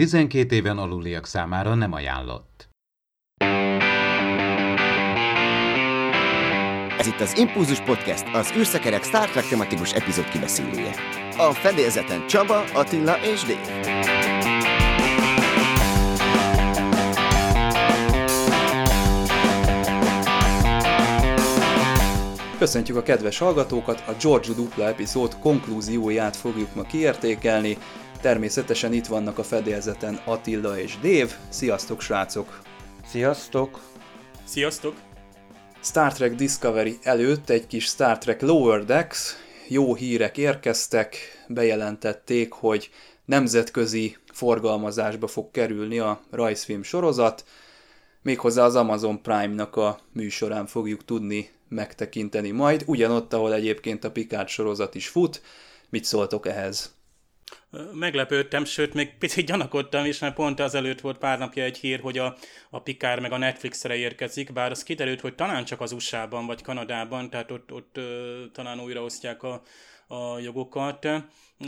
12 éven aluliak számára nem ajánlott. Ez itt az Impulzus Podcast, az űrszekerek Star Trek tematikus epizód kibeszélője. A fedélzeten Csaba, Attila és Dave. Köszöntjük a kedves hallgatókat, a George dupla epizód konklúzióját fogjuk ma kiértékelni. Természetesen itt vannak a fedélzeten Attila és Dév. Sziasztok, srácok! Sziasztok! Sziasztok! Star Trek Discovery előtt egy kis Star Trek Lower Decks, jó hírek érkeztek, bejelentették, hogy nemzetközi forgalmazásba fog kerülni a rajzfilm sorozat, méghozzá az Amazon Prime-nak a műsorán fogjuk tudni megtekinteni majd, ugyanott, ahol egyébként a Picard sorozat is fut. Mit szóltok ehhez? Meglepődtem, sőt, még picit gyanakodtam is, mert pont azelőtt volt pár napja egy hír, hogy a, a Picard meg a Netflixre érkezik, bár az kiderült, hogy talán csak az USA-ban vagy Kanadában, tehát ott, ott talán újraosztják a, a jogokat.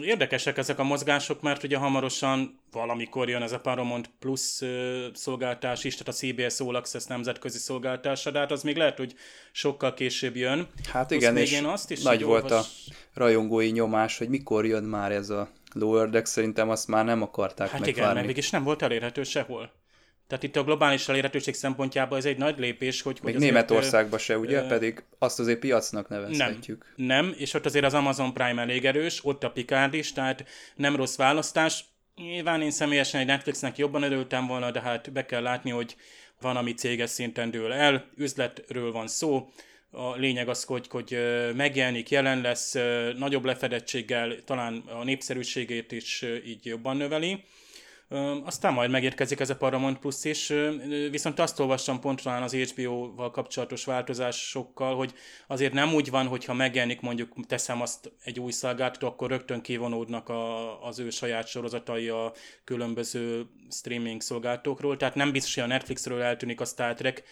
Érdekesek ezek a mozgások, mert ugye hamarosan valamikor jön ez a Paramount Plus szolgáltás is, tehát a CBS All Access nemzetközi szolgáltása, de hát az még lehet, hogy sokkal később jön. Hát igen, és én azt is nagy volt olvas... a rajongói nyomás, hogy mikor jön már ez a Lower Deck, szerintem azt már nem akarták hát megvárni. Hát igen, mert mégis nem volt elérhető sehol. Tehát itt a globális elérhetőség szempontjából ez egy nagy lépés, hogy... Még hogy Németországban se, ugye? Ö, Pedig azt azért piacnak nevezhetjük. Nem, nem, és ott azért az Amazon Prime elég erős, ott a Picard is, tehát nem rossz választás. Nyilván én személyesen egy Netflixnek jobban örültem volna, de hát be kell látni, hogy van, ami céges szinten dől el, üzletről van szó, a lényeg az, hogy, hogy megjelenik, jelen lesz, nagyobb lefedettséggel, talán a népszerűségét is így jobban növeli aztán majd megérkezik ez a Paramount Plus is, viszont azt olvastam pont talán az HBO-val kapcsolatos változásokkal, hogy azért nem úgy van, hogyha megjelenik mondjuk, teszem azt egy új szolgáltató, akkor rögtön kivonódnak a, az ő saját sorozatai a különböző streaming szolgáltatókról, tehát nem biztos, hogy a Netflixről eltűnik a Star Trek,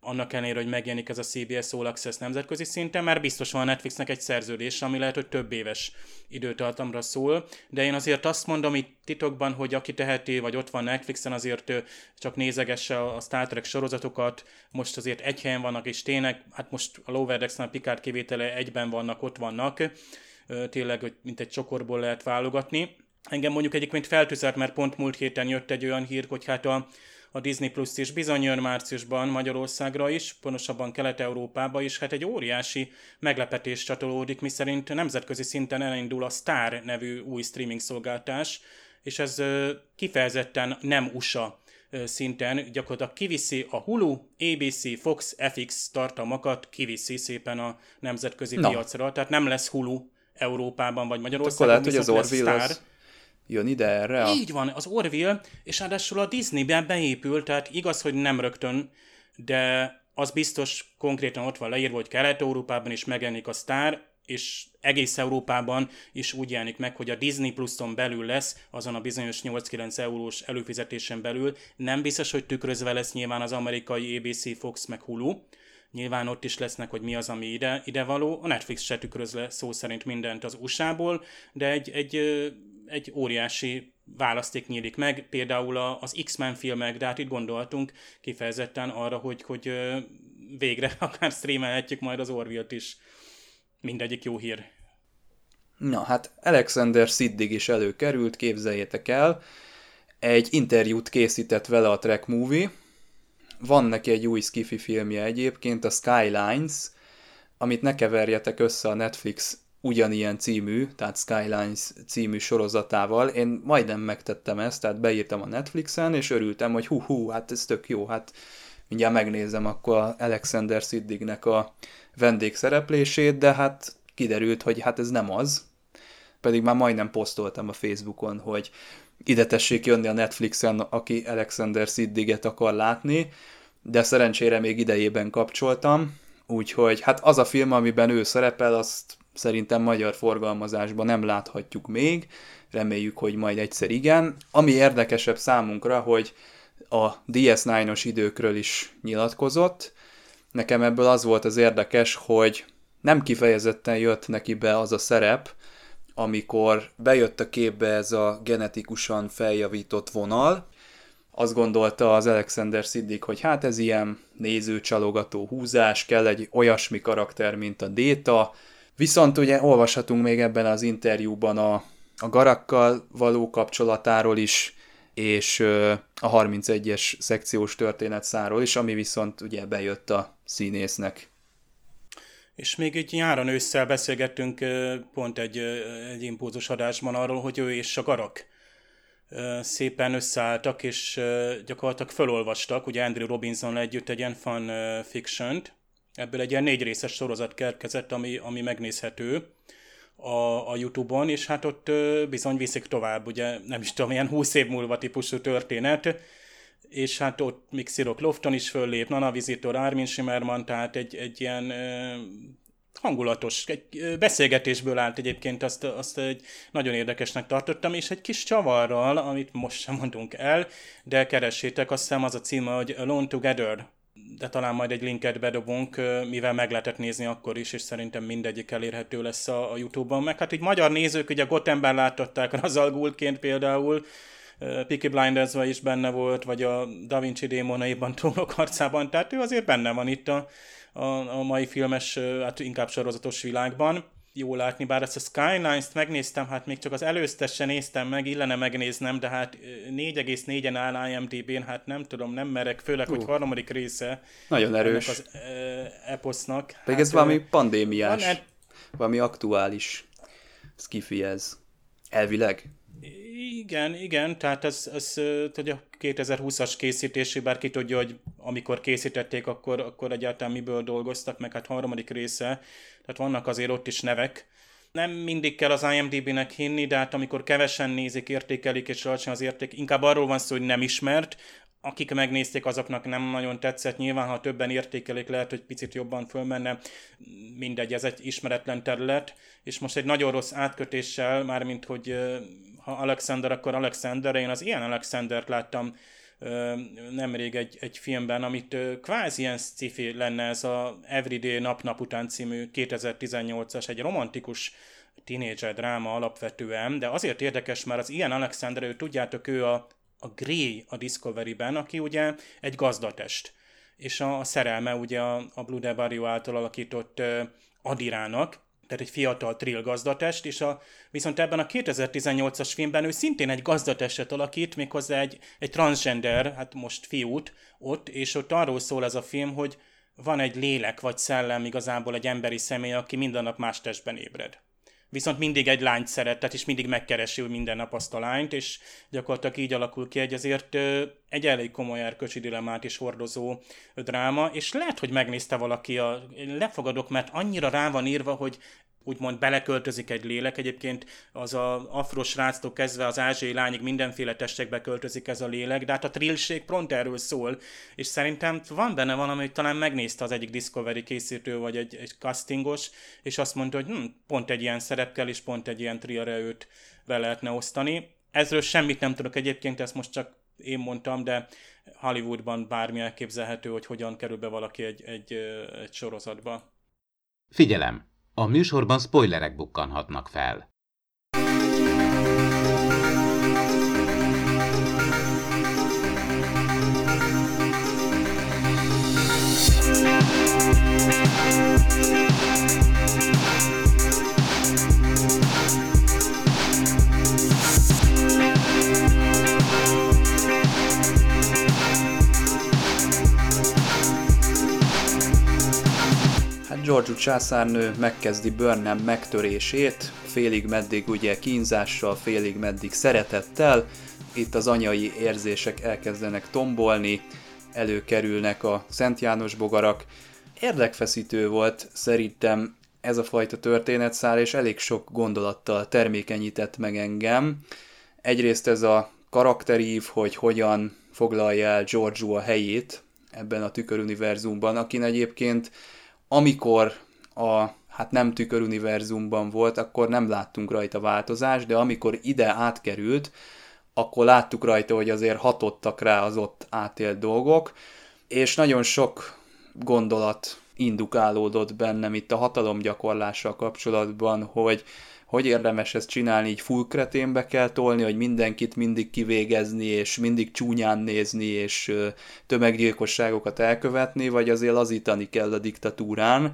annak ellenére, hogy megjelenik ez a CBS All Access nemzetközi szinten, mert biztos van a Netflixnek egy szerződés, ami lehet, hogy több éves időtartamra szól, de én azért azt mondom itt titokban, hogy aki teheti, vagy ott van Netflixen, azért csak nézegesse a Star Trek sorozatokat, most azért egy helyen vannak, és tényleg, hát most a Lower Decks-nál a Picard kivétele egyben vannak, ott vannak, tényleg, hogy mint egy csokorból lehet válogatni. Engem mondjuk egyébként feltűzött, mert pont múlt héten jött egy olyan hír, hogy hát a a Disney Plus is bizony jön márciusban Magyarországra is, pontosabban Kelet-Európába is, hát egy óriási meglepetés csatolódik, miszerint nemzetközi szinten elindul a Star nevű új streaming szolgáltás, és ez kifejezetten nem USA szinten. Gyakorlatilag kiviszi a Hulu, ABC, Fox, FX tartalmakat, kiviszi szépen a nemzetközi no. piacra, tehát nem lesz Hulu Európában vagy Magyarországon, Akkor lehet, hogy az Orville az jön ide erre? A... Így van, az Orville, és ráadásul a Disneyben beépül, tehát igaz, hogy nem rögtön, de az biztos konkrétan ott van leírva, hogy Kelet-Európában is megjelenik a sztár, és egész Európában is úgy jelenik meg, hogy a Disney Pluson belül lesz, azon a bizonyos 8-9 eurós előfizetésen belül. Nem biztos, hogy tükrözve lesz nyilván az amerikai ABC, Fox meg Hulu. Nyilván ott is lesznek, hogy mi az, ami ide, ide való. A Netflix se tükröz le szó szerint mindent az USA-ból, de egy, egy egy óriási választék nyílik meg, például az X-Men filmek, de hát itt gondoltunk kifejezetten arra, hogy, hogy végre akár streamelhetjük majd az Orville-t is. Mindegyik jó hír. Na hát Alexander Siddig is előkerült, képzeljétek el. Egy interjút készített vele a Trek Movie. Van neki egy új skifi filmje egyébként, a Skylines, amit ne keverjetek össze a Netflix ugyanilyen című, tehát Skylines című sorozatával. Én majdnem megtettem ezt, tehát beírtam a Netflixen, és örültem, hogy hú, hú, hát ez tök jó, hát mindjárt megnézem akkor Alexander Siddignek a vendégszereplését, de hát kiderült, hogy hát ez nem az. Pedig már majdnem posztoltam a Facebookon, hogy ide tessék jönni a Netflixen, aki Alexander Siddiget akar látni, de szerencsére még idejében kapcsoltam, úgyhogy hát az a film, amiben ő szerepel, azt szerintem magyar forgalmazásban nem láthatjuk még, reméljük, hogy majd egyszer igen. Ami érdekesebb számunkra, hogy a DS9-os időkről is nyilatkozott. Nekem ebből az volt az érdekes, hogy nem kifejezetten jött neki be az a szerep, amikor bejött a képbe ez a genetikusan feljavított vonal, azt gondolta az Alexander Siddig, hogy hát ez ilyen nézőcsalogató húzás, kell egy olyasmi karakter, mint a Déta, viszont ugye olvashatunk még ebben az interjúban a, a Garakkal való kapcsolatáról is, és a 31-es szekciós történetszáról is, ami viszont ugye bejött a színésznek. És még egy nyáron ősszel beszélgettünk pont egy, egy impózus adásban arról, hogy ő és a Garak szépen összeálltak, és gyakorlatilag felolvastak, ugye Andrew Robinson együtt egy ilyen fan fiction ebből egy ilyen négy részes sorozat kerkezett, ami, ami megnézhető a, a Youtube-on, és hát ott bizony viszik tovább, ugye nem is tudom, ilyen 20 év múlva típusú történet, és hát ott még Szirok Lofton is föllép, Nana Visitor, Armin Shimmerman, tehát egy, egy ilyen hangulatos, egy beszélgetésből állt egyébként, azt, azt egy nagyon érdekesnek tartottam, és egy kis csavarral, amit most sem mondunk el, de keressétek, azt hiszem az a címe, hogy Alone Together, de talán majd egy linket bedobunk, mivel meg lehetett nézni akkor is, és szerintem mindegyik elérhető lesz a, a Youtube-on. Meg hát így magyar nézők, ugye Gothenben látották Razalgultként például, Peaky blinders is benne volt, vagy a Da Vinci démonaiban trónok harcában, tehát ő azért benne van itt a, a, a mai filmes, hát inkább sorozatos világban. Jó látni, bár ezt a Skylines-t megnéztem, hát még csak az előztesen néztem meg, illene megnéznem, de hát 4,4-en áll IMDb-n, hát nem tudom, nem merek, főleg, uh. hogy harmadik része. Nagyon erős. az uh, eposznak. Pedig hát, ez valami pandémiás, van, valami aktuális skifi ez. Elvileg. Igen, igen, tehát ez, ez hogy a 2020-as készítési, bár ki tudja, hogy amikor készítették, akkor, akkor egyáltalán miből dolgoztak, meg hát harmadik része, tehát vannak azért ott is nevek. Nem mindig kell az IMDb-nek hinni, de hát amikor kevesen nézik, értékelik, és alacsony az érték, inkább arról van szó, hogy nem ismert, akik megnézték, azoknak nem nagyon tetszett. Nyilván, ha többen értékelik, lehet, hogy picit jobban fölmenne. Mindegy, ez egy ismeretlen terület. És most egy nagyon rossz átkötéssel, mármint, hogy ha Alexander, akkor Alexander. Én az ilyen Alexandert láttam nemrég egy, egy filmben, amit kvázi ilyen sci lenne ez a Everyday Nap-Nap után című 2018-as, egy romantikus tínédzser dráma alapvetően, de azért érdekes, mert az ilyen Alexander, ő tudjátok, ő a, a Grey a Discovery-ben, aki ugye egy gazdatest, és a, a szerelme ugye a, a Blue által alakított Adirának, tehát egy fiatal trill gazdatest, és a, viszont ebben a 2018-as filmben ő szintén egy gazdatestet alakít, méghozzá egy, egy transgender, hát most fiút ott, és ott arról szól ez a film, hogy van egy lélek vagy szellem igazából egy emberi személy, aki minden nap más testben ébred viszont mindig egy lányt szeret, tehát is mindig megkeresi minden nap azt a lányt, és gyakorlatilag így alakul ki egy azért egy elég komoly erkölcsi dilemmát is hordozó dráma, és lehet, hogy megnézte valaki a... Lefogadok, mert annyira rá van írva, hogy úgymond beleköltözik egy lélek. Egyébként az a afros ráctól kezdve az ázsiai lányig mindenféle testekbe költözik ez a lélek, de hát a trillség pont erről szól, és szerintem van benne valami, hogy talán megnézte az egyik Discovery készítő, vagy egy, egy castingos, és azt mondta, hogy hm, pont egy ilyen szerepkel, és pont egy ilyen triare őt be lehetne osztani. Ezről semmit nem tudok egyébként, ezt most csak én mondtam, de Hollywoodban bármi elképzelhető, hogy hogyan kerül be valaki egy, egy, egy sorozatba. Figyelem! A műsorban spoilerek bukkanhatnak fel. Georgiou császárnő megkezdi Burnham megtörését, félig meddig ugye kínzással, félig meddig szeretettel, itt az anyai érzések elkezdenek tombolni, előkerülnek a Szent János bogarak. Érdekfeszítő volt szerintem ez a fajta történetszál, és elég sok gondolattal termékenyített meg engem. Egyrészt ez a karakterív, hogy hogyan foglalja el Giorgio a helyét ebben a tüköruniverzumban, akin egyébként amikor a hát nem tüköruniverzumban volt, akkor nem láttunk rajta változást, de amikor ide átkerült, akkor láttuk rajta, hogy azért hatottak rá az ott átélt dolgok, és nagyon sok gondolat indukálódott bennem itt a hatalomgyakorlással kapcsolatban, hogy hogy érdemes ezt csinálni, így full kreténbe kell tolni, hogy mindenkit mindig kivégezni, és mindig csúnyán nézni, és tömeggyilkosságokat elkövetni, vagy azért lazítani kell a diktatúrán.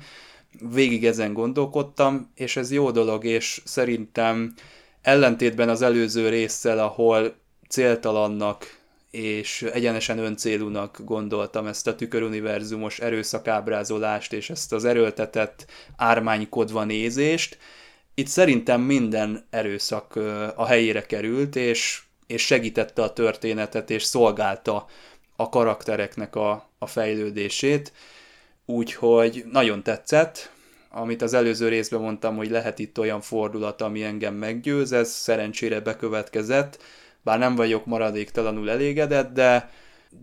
Végig ezen gondolkodtam, és ez jó dolog, és szerintem ellentétben az előző résszel, ahol céltalannak és egyenesen öncélúnak gondoltam ezt a tüköruniverzumos erőszakábrázolást és ezt az erőltetett ármánykodva nézést. Itt szerintem minden erőszak a helyére került, és, és segítette a történetet, és szolgálta a karaktereknek a, a fejlődését. Úgyhogy nagyon tetszett, amit az előző részben mondtam, hogy lehet itt olyan fordulat, ami engem meggyőz, ez szerencsére bekövetkezett, bár nem vagyok maradéktalanul elégedett, de,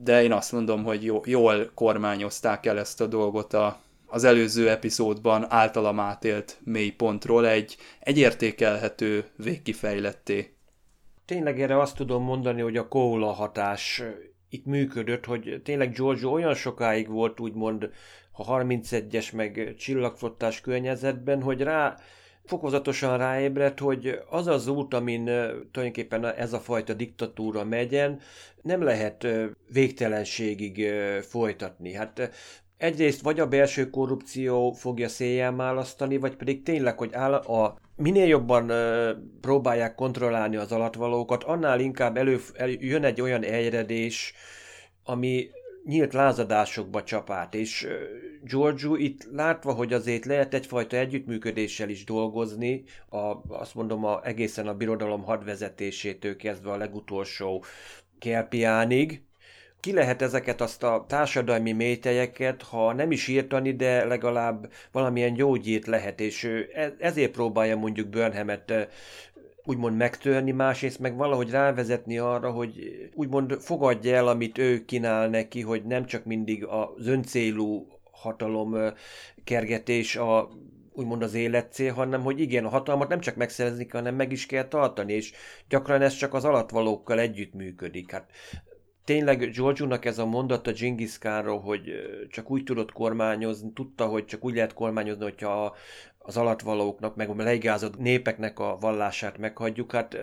de én azt mondom, hogy jó, jól kormányozták el ezt a dolgot a, az előző epizódban általam átélt mélypontról egy, egy értékelhető végkifejletté. Tényleg erre azt tudom mondani, hogy a kóla hatás itt működött, hogy tényleg Giorgio olyan sokáig volt úgymond a 31-es meg csillagflottás környezetben, hogy rá fokozatosan ráébredt, hogy az az út, amin tulajdonképpen ez a fajta diktatúra megyen, nem lehet végtelenségig folytatni. Hát egyrészt vagy a belső korrupció fogja széjjel választani, vagy pedig tényleg, hogy áll a minél jobban próbálják kontrollálni az alatvalókat, annál inkább elő, elő jön egy olyan eljredés, ami nyílt lázadásokba csapát, és Giorgio itt látva, hogy azért lehet egyfajta együttműködéssel is dolgozni, a, azt mondom a, egészen a birodalom hadvezetésétől kezdve a legutolsó Kelpiánig, ki lehet ezeket azt a társadalmi mételyeket, ha nem is írtani, de legalább valamilyen gyógyírt lehet, és e, ezért próbálja mondjuk Burnhamet úgymond megtörni, másrészt meg valahogy rávezetni arra, hogy úgymond fogadja el, amit ő kínál neki, hogy nem csak mindig az öncélú hatalom kergetés a úgymond az életcél, hanem hogy igen, a hatalmat nem csak megszerezni, hanem meg is kell tartani, és gyakran ez csak az alatvalókkal együtt működik. Hát tényleg Giorgio-nak ez a mondata Genghis Khanról, hogy csak úgy tudott kormányozni, tudta, hogy csak úgy lehet kormányozni, hogyha az alatvalóknak, meg a leigázott népeknek a vallását meghagyjuk, hát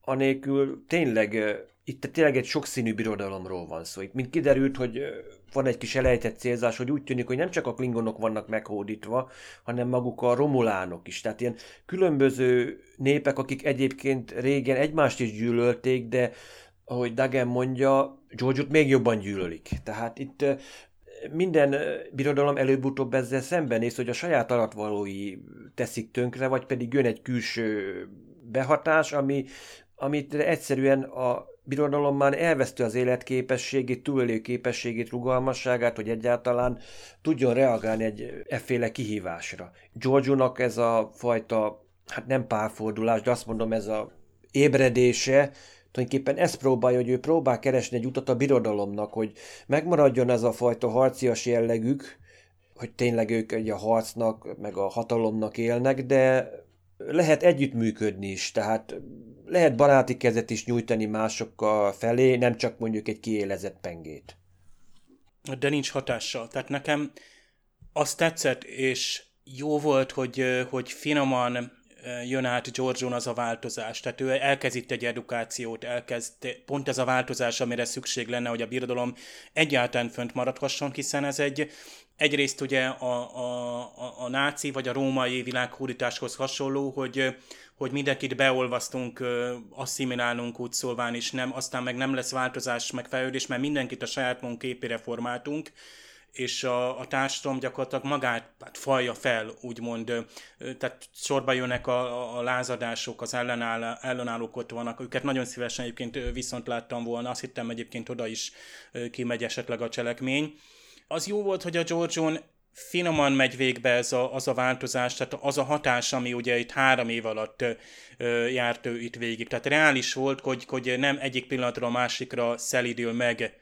anélkül tényleg itt tényleg egy sokszínű birodalomról van szó. Itt mint kiderült, hogy van egy kis elejtett célzás, hogy úgy tűnik, hogy nem csak a klingonok vannak meghódítva, hanem maguk a romulánok is. Tehát ilyen különböző népek, akik egyébként régen egymást is gyűlölték, de ahogy Dagen mondja, George-ot még jobban gyűlölik. Tehát itt minden birodalom előbb-utóbb ezzel szembenéz, hogy a saját alatvalói teszik tönkre, vagy pedig jön egy külső behatás, ami, amit egyszerűen a birodalom már elvesztő az életképességét, túlélő képességét, rugalmasságát, hogy egyáltalán tudjon reagálni egy efféle kihívásra. Giorgio-nak ez a fajta, hát nem párfordulás, de azt mondom, ez a ébredése, tulajdonképpen ezt próbálja, hogy ő próbál keresni egy utat a birodalomnak, hogy megmaradjon ez a fajta harcias jellegük, hogy tényleg ők egy a harcnak, meg a hatalomnak élnek, de lehet együttműködni is, tehát lehet baráti kezet is nyújtani másokkal felé, nem csak mondjuk egy kiélezett pengét. De nincs hatással. Tehát nekem azt tetszett, és jó volt, hogy, hogy finoman jön át Giorgion az a változás. Tehát ő elkezd itt egy edukációt, elkezd pont ez a változás, amire szükség lenne, hogy a birodalom egyáltalán fönt maradhasson, hiszen ez egy egyrészt ugye a, a, a, a náci vagy a római világhódításhoz hasonló, hogy, hogy mindenkit beolvasztunk, asszimilálunk úgy szólván, és nem, aztán meg nem lesz változás, meg fejlődés, mert mindenkit a saját munk képére formáltunk, és a, a társadalom gyakorlatilag magát hát falja fel, úgymond, tehát sorba jönnek a, a lázadások, az ellenáll, ellenállók ott vannak, őket nagyon szívesen egyébként viszont láttam volna, azt hittem egyébként oda is kimegy esetleg a cselekmény. Az jó volt, hogy a Georgion finoman megy végbe ez a, az a változás, tehát az a hatás, ami ugye itt három év alatt ö, járt ő itt végig. Tehát reális volt, hogy, hogy nem egyik pillanatról a másikra szelidül meg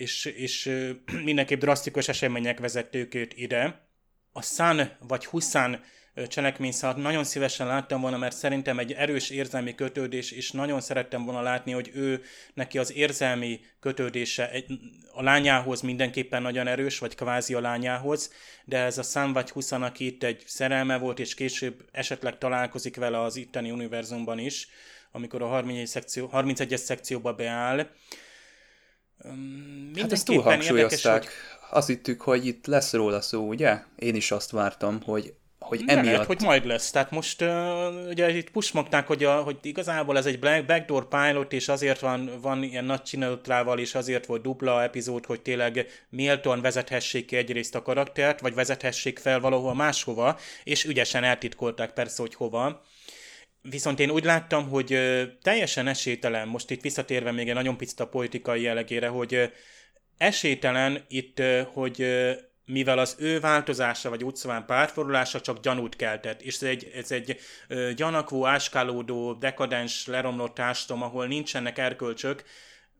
és, és mindenképp drasztikus események vezették őt ide. A Sun vagy Husan cselekményszart nagyon szívesen láttam volna, mert szerintem egy erős érzelmi kötődés, és nagyon szerettem volna látni, hogy ő neki az érzelmi kötődése egy, a lányához mindenképpen nagyon erős, vagy kvázi a lányához, de ez a szám vagy 20 aki itt egy szerelme volt, és később esetleg találkozik vele az itteni univerzumban is, amikor a 31. szekció, 31 szekcióba beáll. Hát ezt túl hangsúlyozták. Hogy... Azt hittük, hogy itt lesz róla szó, ugye? Én is azt vártam, hogy hogy emiatt... Lehet, hogy majd lesz. Tehát most uh, ugye itt pusmogták, hogy, a, hogy igazából ez egy backdoor pilot, és azért van, van ilyen nagy csinálatra, és azért volt dupla epizód, hogy tényleg méltóan vezethessék ki egyrészt a karaktert, vagy vezethessék fel valahol máshova, és ügyesen eltitkolták persze, hogy hova. Viszont én úgy láttam, hogy teljesen esélytelen, most itt visszatérve még egy nagyon picit a politikai jellegére, hogy esélytelen itt, hogy mivel az ő változása, vagy úgy szóval pártforulása csak gyanút keltett, és ez egy, ez egy gyanakvó, áskálódó, dekadens, leromlott társadalom, ahol nincsenek erkölcsök,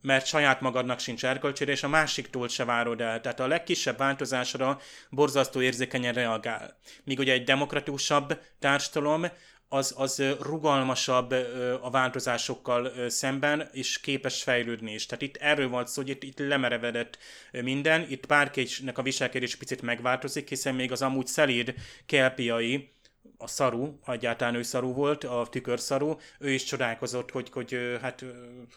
mert saját magadnak sincs erkölcsére, és a másiktól se várod el. Tehát a legkisebb változásra borzasztó érzékenyen reagál. Míg ugye egy demokratikusabb társadalom az, az rugalmasabb a változásokkal szemben, és képes fejlődni is. Tehát itt erről volt szó, hogy itt, itt lemerevedett minden, itt bárkinek a viselkedés picit megváltozik, hiszen még az amúgy szelíd kelpiai, a szaru, egyáltalán ő szaru volt, a tükörszaru, ő is csodálkozott, hogy, hogy hát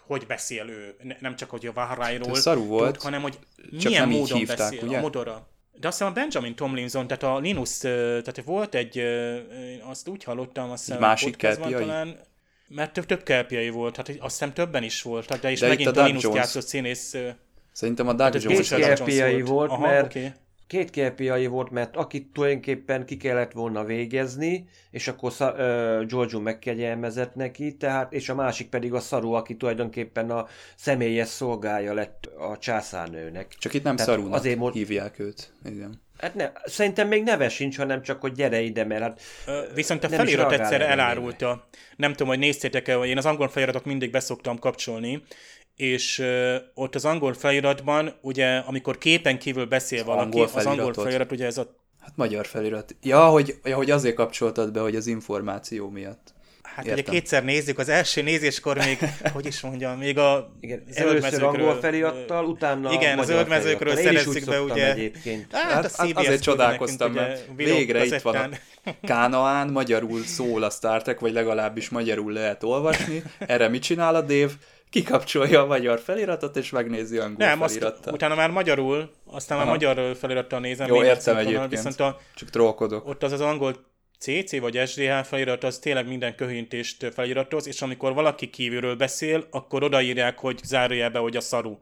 hogy beszél ő. Nem csak, hogy a Vahrájról volt, hanem, hogy milyen módon hívták, beszél ugye? a modora. De azt hiszem a Benjamin Tomlinson, tehát a Linus, tehát volt egy, azt úgy hallottam, azt hiszem másik talán, mert több, több kelpiai volt, hát azt hiszem többen is voltak, de is de megint a, a Linus játszott színész. Szerintem a Doug Jones. Két volt, Aha, mert okay két kelpiai volt, mert akit tulajdonképpen ki kellett volna végezni, és akkor uh, Giorgio megkegyelmezett neki, tehát, és a másik pedig a Szaru, aki tulajdonképpen a személyes szolgája lett a császárnőnek. Csak itt nem tehát Szarúnak azért mond... hívják őt. Igen. Hát ne, szerintem még neve sincs, hanem csak, hogy gyere ide, mert hát... Viszont a felirat egyszer elárulta. Nem tudom, hogy néztétek el, én az angol feliratot mindig beszoktam kapcsolni, és ott az angol feliratban, ugye, amikor képen kívül beszél az valaki, angol az angol felirat, ugye ez a... Hát magyar felirat. Ja, hogy, ja, hogy azért kapcsoltad be, hogy az információ miatt. Hát Értem. ugye kétszer nézzük, az első nézéskor még, hogy is mondjam, még a igen, először angol felirattal, utána Igen, a zöldmezőkről szerezzük be, ugye. Egyébként. Hát, hát, hát azért csodálkoztam, mert végre itt van a Kánaán, magyarul szól a Star Trek, vagy legalábbis magyarul lehet olvasni. Erre mit csinál a Dave? Kikapcsolja a magyar feliratot, és megnézi angol Nem, felirattal. azt, utána már magyarul, aztán Aha. már magyar felirattal nézem. Jó, értem egyébként, viszont a, csak trollkodok. Ott az az angol CC vagy SDH felirat, az tényleg minden köhintést feliratoz, és amikor valaki kívülről beszél, akkor odaírják, hogy zárójelbe, hogy a szaru.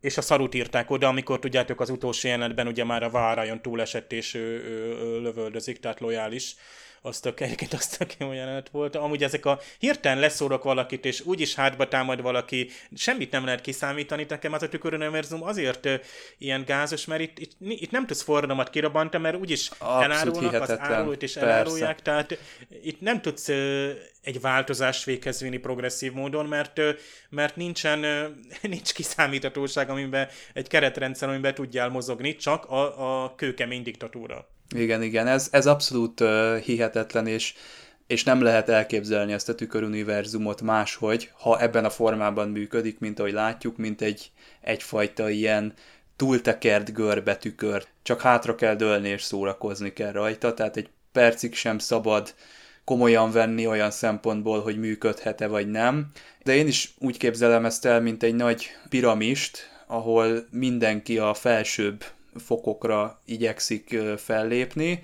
És a szarut írták oda, amikor tudjátok az utolsó jelenetben ugye már a várajon túlesett és ő, ő, ő, lövöldözik, tehát lojális azt a egyébként azt a jó jelenet volt. Amúgy ezek a hirtelen leszórok valakit, és úgyis hátba támad valaki, semmit nem lehet kiszámítani. Nekem az a tüköröniverzum azért ilyen gázos, mert itt, itt, itt nem tudsz forradalmat kirabantani, mert úgyis Abszolút elárulnak, hihetetlen. az árulót is elárulják, tehát itt nem tudsz egy változást véghez vinni progresszív módon, mert, mert nincsen, nincs kiszámíthatóság, amiben egy keretrendszer, amiben tudjál mozogni, csak a, a kőkemény diktatúra. Igen, igen, ez, ez abszolút uh, hihetetlen, és, és nem lehet elképzelni ezt a tüköruniverzumot máshogy, ha ebben a formában működik, mint ahogy látjuk, mint egy, egyfajta ilyen túltekert görbe tükör. Csak hátra kell dőlni és szórakozni kell rajta, tehát egy percig sem szabad komolyan venni olyan szempontból, hogy működhet-e vagy nem. De én is úgy képzelem ezt el, mint egy nagy piramist, ahol mindenki a felsőbb fokokra igyekszik fellépni.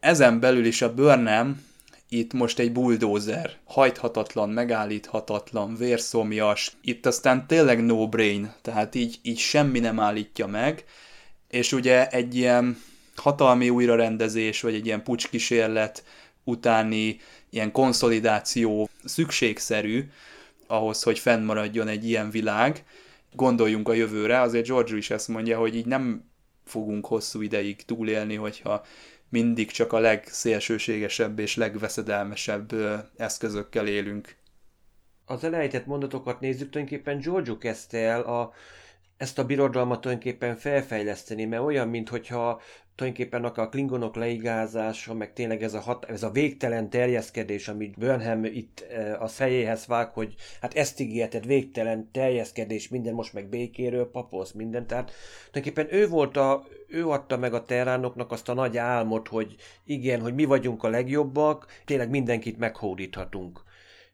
Ezen belül is a Burnham itt most egy bulldozer, hajthatatlan, megállíthatatlan, vérszomjas, itt aztán tényleg no brain, tehát így, így semmi nem állítja meg, és ugye egy ilyen hatalmi újrarendezés, vagy egy ilyen pucskísérlet utáni ilyen konszolidáció szükségszerű ahhoz, hogy fennmaradjon egy ilyen világ. Gondoljunk a jövőre, azért George is ezt mondja, hogy így nem fogunk hosszú ideig túlélni, hogyha mindig csak a legszélsőségesebb és legveszedelmesebb eszközökkel élünk. Az elejtett mondatokat nézzük, tulajdonképpen Giorgio kezdte el a ezt a birodalmat tulajdonképpen felfejleszteni, mert olyan, mintha tulajdonképpen a klingonok leigázása, meg tényleg ez a, hat, ez a végtelen terjeszkedés, amit Burnham itt e, a fejéhez vág, hogy hát ezt ígérted, végtelen terjeszkedés, minden most meg békéről papoz, minden. Tehát tulajdonképpen ő volt a, ő adta meg a terránoknak azt a nagy álmot, hogy igen, hogy mi vagyunk a legjobbak, tényleg mindenkit meghódíthatunk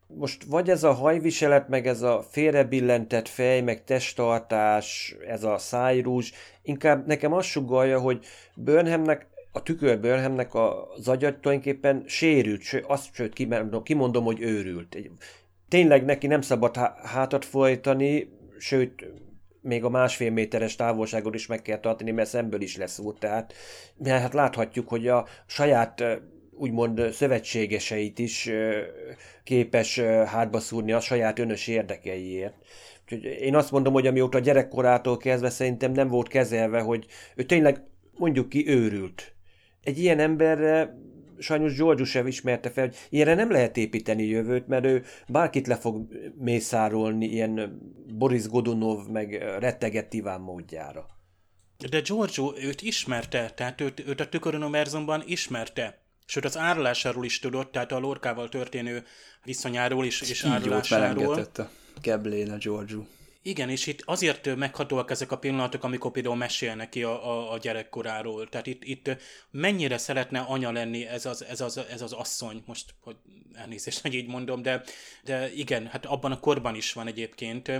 most vagy ez a hajviselet, meg ez a félrebillentett fej, meg testtartás, ez a szájrúzs, inkább nekem azt sugalja, hogy Burnhamnek, a tükör Burnhamnek az agyat tulajdonképpen sérült, sőt, azt sőt kimondom, kimondom, hogy őrült. Tényleg neki nem szabad hátat folytani, sőt, még a másfél méteres távolságot is meg kell tartani, mert szemből is lesz út. Tehát, mert hát láthatjuk, hogy a saját úgymond szövetségeseit is képes hátba szúrni a saját önös érdekeiért. Úgyhogy én azt mondom, hogy amióta gyerekkorától kezdve szerintem nem volt kezelve, hogy ő tényleg mondjuk ki őrült. Egy ilyen emberre sajnos George sem ismerte fel, hogy ilyenre nem lehet építeni jövőt, mert ő bárkit le fog mészárolni ilyen Boris Godunov meg retteget Iván módjára. De Giorgio őt ismerte, tehát őt, őt a tüköruniverzumban ismerte. Sőt, az árulásáról is tudott, tehát a lorkával történő viszonyáról is, és árulásáról. Így a Keblén Giorgio. Igen, és itt azért meghatóak ezek a pillanatok, amikor például mesél neki a, a, a gyerekkoráról. Tehát itt, itt mennyire szeretne anya lenni ez az, ez az, ez az asszony, most hogy elnézést, hogy így mondom, de, de igen, hát abban a korban is van egyébként,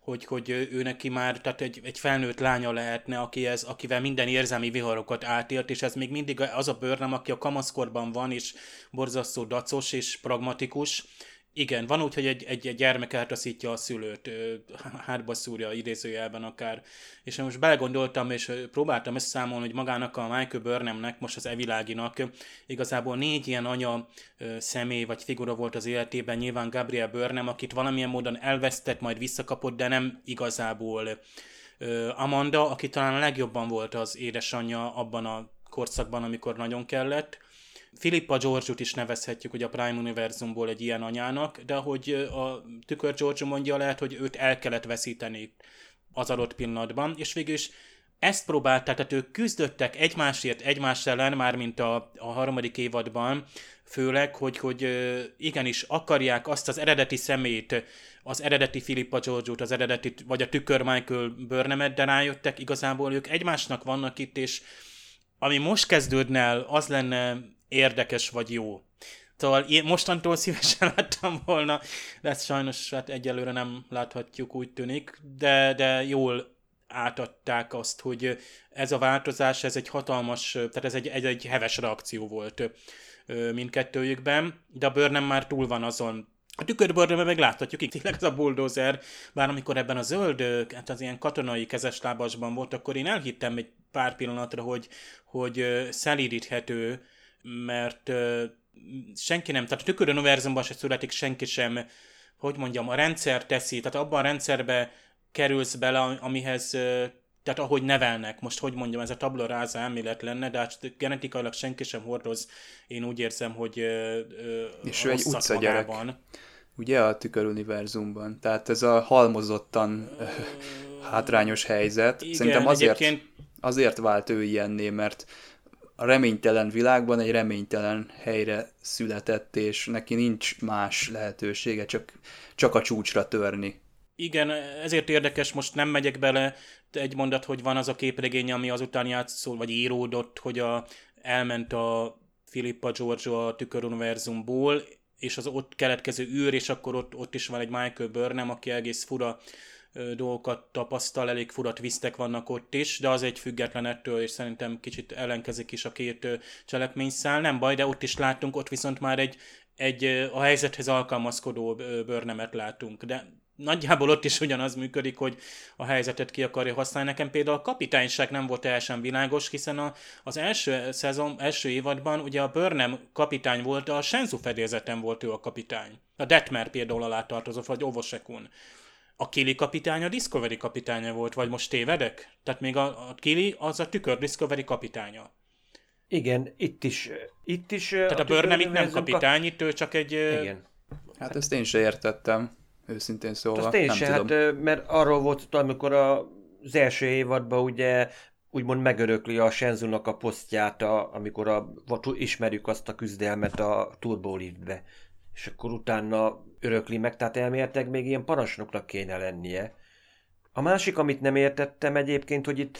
hogy, hogy ő neki már, tehát egy, egy felnőtt lánya lehetne, aki ez, akivel minden érzelmi viharokat átélt, és ez még mindig az a bőrnem, aki a kamaszkorban van, és borzasztó dacos és pragmatikus, igen, van úgy, hogy egy, egy, egy gyermek eltaszítja a szülőt, hátba szúrja idézőjelben akár. És most belegondoltam, és próbáltam összeszámolni, hogy magának a Michael Burnhamnek, most az Eviláginak igazából négy ilyen anya személy vagy figura volt az életében, nyilván Gabriel Burnham, akit valamilyen módon elvesztett, majd visszakapott, de nem igazából. Amanda, aki talán legjobban volt az édesanyja abban a korszakban, amikor nagyon kellett Filippa George-ut is nevezhetjük hogy a Prime univerzumból egy ilyen anyának, de hogy a tükör George mondja, lehet, hogy őt el kellett veszíteni az adott pillanatban, és végül is ezt próbálták, tehát ők küzdöttek egymásért, egymás ellen, már mint a, a harmadik évadban, főleg, hogy, hogy igenis akarják azt az eredeti szemét, az eredeti Filippa George-ot, az eredeti, vagy a tükör Michael Burnham-et, de rájöttek, igazából ők egymásnak vannak itt, és ami most kezdődne el, az lenne érdekes vagy jó. Szóval én mostantól szívesen láttam volna, de ezt sajnos hát egyelőre nem láthatjuk, úgy tűnik, de, de jól átadták azt, hogy ez a változás, ez egy hatalmas, tehát ez egy, egy, egy heves reakció volt mindkettőjükben, de a nem már túl van azon, a tükörbőrben meg láthatjuk, itt tényleg ez a bulldozer, bár amikor ebben a zöld, hát az ilyen katonai kezeslábasban volt, akkor én elhittem egy pár pillanatra, hogy, hogy szelídíthető, mert senki nem, tehát a tükör univerzumban se születik senki sem, hogy mondjam, a rendszer teszi, tehát abban a rendszerbe kerülsz bele, amihez tehát ahogy nevelnek, most hogy mondjam, ez a tabla ráza elmélet lenne, de hát genetikailag senki sem hordoz, én úgy érzem, hogy ö, ö, És ő egy utcagyerek, ugye a tüköruniverzumban, tehát ez a halmozottan ö, hátrányos helyzet, Igen, szerintem azért, egyébként... azért vált ő ilyenné, mert a reménytelen világban egy reménytelen helyre született, és neki nincs más lehetősége, csak, csak a csúcsra törni. Igen, ezért érdekes, most nem megyek bele, egy mondat, hogy van az a képregény, ami azután játszol, vagy íródott, hogy a, elment a Filippa Giorgio a tüköruniverzumból, és az ott keletkező űr, és akkor ott, ott is van egy Michael Burnham, aki egész fura dolgokat tapasztal, elég furat visztek vannak ott is, de az egy független ettől, és szerintem kicsit ellenkezik is a két cselekményszál. Nem baj, de ott is látunk, ott viszont már egy, egy a helyzethez alkalmazkodó bőrnemet látunk, de nagyjából ott is ugyanaz működik, hogy a helyzetet ki akarja használni. Nekem például a kapitányság nem volt teljesen világos, hiszen a, az első szezon, első évadban ugye a Burnham kapitány volt, a Shenzhou fedélzeten volt ő a kapitány. A Detmer például alá tartozott, vagy Ovosekun a Kili kapitánya a Discovery kapitánya volt, vagy most tévedek? Tehát még a, a Kili az a tükör Discovery kapitánya. Igen, itt is. Itt is Tehát a, a Burnham itt nem kapitány, itt ő csak egy... Igen. Hát ezt én se értettem, őszintén szóval. Azt én nem se, tudom. hát, mert arról volt, amikor a az első évadban ugye úgymond megörökli a Shenzunak a posztját, a, amikor a, ismerjük azt a küzdelmet a Liftbe. És akkor utána örökli meg, tehát elméletileg még ilyen parancsnoknak kéne lennie. A másik, amit nem értettem egyébként, hogy itt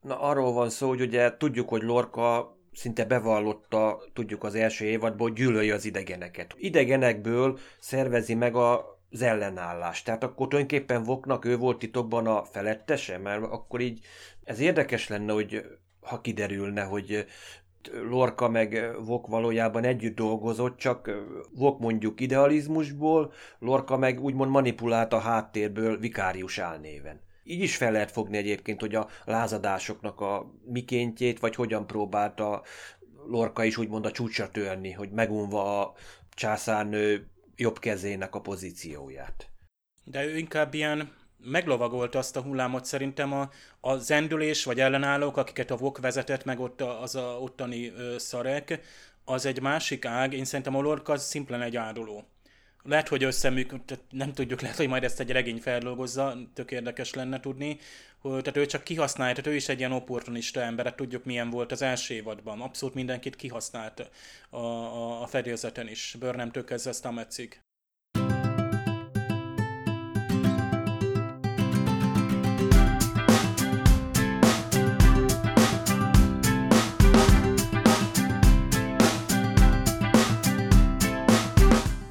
na, arról van szó, hogy ugye tudjuk, hogy Lorca szinte bevallotta, tudjuk az első évadból, hogy gyűlölje az idegeneket. Idegenekből szervezi meg a az ellenállást. Tehát akkor tulajdonképpen Voknak ő volt titokban a felettese, mert akkor így ez érdekes lenne, hogy ha kiderülne, hogy Lorca meg Vok valójában együtt dolgozott, csak Vok mondjuk idealizmusból, Lorca meg úgymond manipulált a háttérből vikárius álnéven. Így is fel lehet fogni egyébként, hogy a lázadásoknak a mikéntjét, vagy hogyan próbálta Lorca is úgymond a csúcsra törni, hogy megunva a császárnő jobb kezének a pozícióját. De ő inkább ilyen meglovagolt azt a hullámot szerintem a, a zendülés vagy ellenállók, akiket a VOK vezetett, meg ott a, az a ottani ö, szarek, az egy másik ág, én szerintem a Lorca az szimplán egy áruló. Lehet, hogy összeműköd, nem tudjuk, lehet, hogy majd ezt egy regény feldolgozza, tök érdekes lenne tudni, hogy, tehát ő csak kihasználja, tehát ő is egy ilyen opportunista ember, hát tudjuk milyen volt az első évadban. Abszolút mindenkit kihasznált a, a, a fedélzeten is, Burnham-től kezdve Stametsig.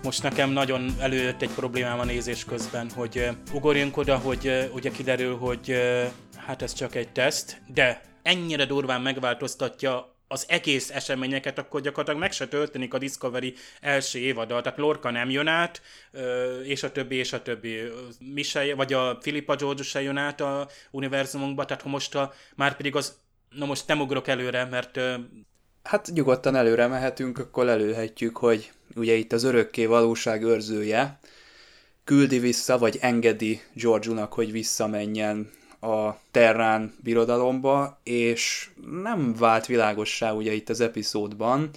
Most nekem nagyon előjött egy problémám a nézés közben, hogy ugorjunk oda, hogy ugye kiderül, hogy hát ez csak egy teszt, de ennyire durván megváltoztatja az egész eseményeket, akkor gyakorlatilag meg se történik a Discovery első évada. Tehát Lorca nem jön át, és a többi, és a többi. Mi se, vagy a Philippa George se jön át a univerzumunkba, tehát most a, már pedig az, na most nem ugrok előre, mert... Hát nyugodtan előre mehetünk, akkor előhetjük, hogy ugye itt az örökké valóság őrzője, küldi vissza, vagy engedi Georgiunak, hogy visszamenjen a Terrán birodalomba, és nem vált világossá ugye itt az epizódban,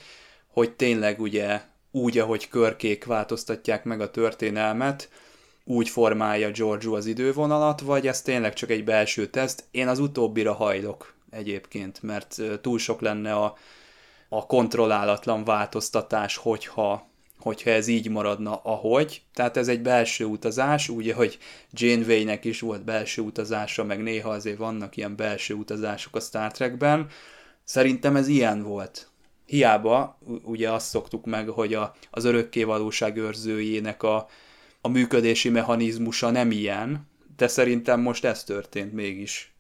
hogy tényleg ugye úgy, ahogy körkék változtatják meg a történelmet, úgy formálja Giorgio az idővonalat, vagy ez tényleg csak egy belső teszt. Én az utóbbira hajlok egyébként, mert túl sok lenne a a kontrollálatlan változtatás, hogyha, hogyha ez így maradna, ahogy. Tehát ez egy belső utazás, úgy, hogy Janeway-nek is volt belső utazása, meg néha azért vannak ilyen belső utazások a Star Trekben. Szerintem ez ilyen volt. Hiába, ugye azt szoktuk meg, hogy a, az örökkévalóság őrzőjének a, a működési mechanizmusa nem ilyen, de szerintem most ez történt mégis.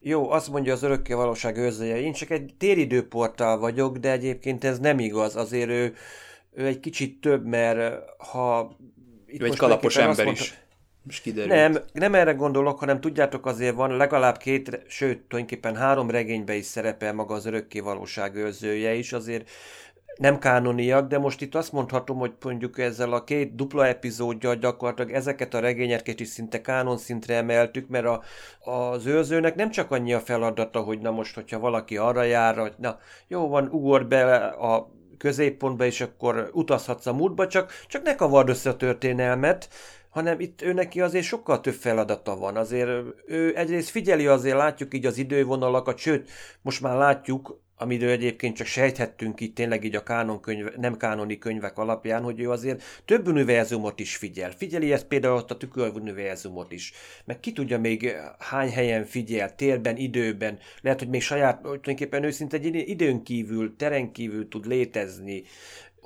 Jó, azt mondja az örökké valóság őrzője, én csak egy téridőportál vagyok, de egyébként ez nem igaz, azért ő, ő egy kicsit több, mert ha... Itt ő egy kalapos ember mondta, is. Most kiderült. Nem, nem erre gondolok, hanem tudjátok azért van legalább két, sőt, tulajdonképpen három regénybe is szerepel maga az örökké valóság őrzője is, azért nem kánoniak, de most itt azt mondhatom, hogy mondjuk ezzel a két dupla epizódja gyakorlatilag ezeket a regényeket is szinte kánon szintre emeltük, mert a, az őrzőnek nem csak annyi a feladata, hogy na most, hogyha valaki arra jár, hogy na jó van, ugor be a középpontba, és akkor utazhatsz a múltba, csak, csak ne kavard össze a történelmet, hanem itt ő neki azért sokkal több feladata van. Azért ő egyrészt figyeli, azért látjuk így az idővonalakat, sőt, most már látjuk, amiről egyébként csak sejthettünk itt tényleg így a kánon könyv, nem kánoni könyvek alapján, hogy ő azért több univerzumot is figyel. Figyeli ezt például ott a tükör univerzumot is. Meg ki tudja még hány helyen figyel, térben, időben, lehet, hogy még saját, tulajdonképpen őszinte egy időn kívül, teren kívül tud létezni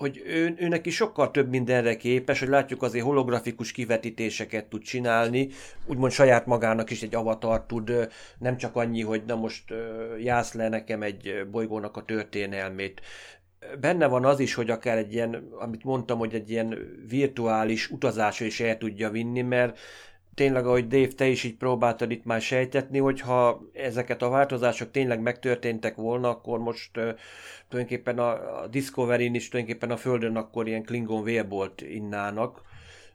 hogy ő, ő neki sokkal több mindenre képes, hogy látjuk azért holografikus kivetítéseket tud csinálni, úgymond saját magának is egy avatar tud, nem csak annyi, hogy na most jász le nekem egy bolygónak a történelmét. Benne van az is, hogy akár egy ilyen, amit mondtam, hogy egy ilyen virtuális utazásra is el tudja vinni, mert tényleg, ahogy Dave, te is így próbáltad itt már sejtetni, hogyha ezeket a változások tényleg megtörténtek volna, akkor most uh, tulajdonképpen a, a Discovery-n is tulajdonképpen a Földön akkor ilyen Klingon vérbolt innának,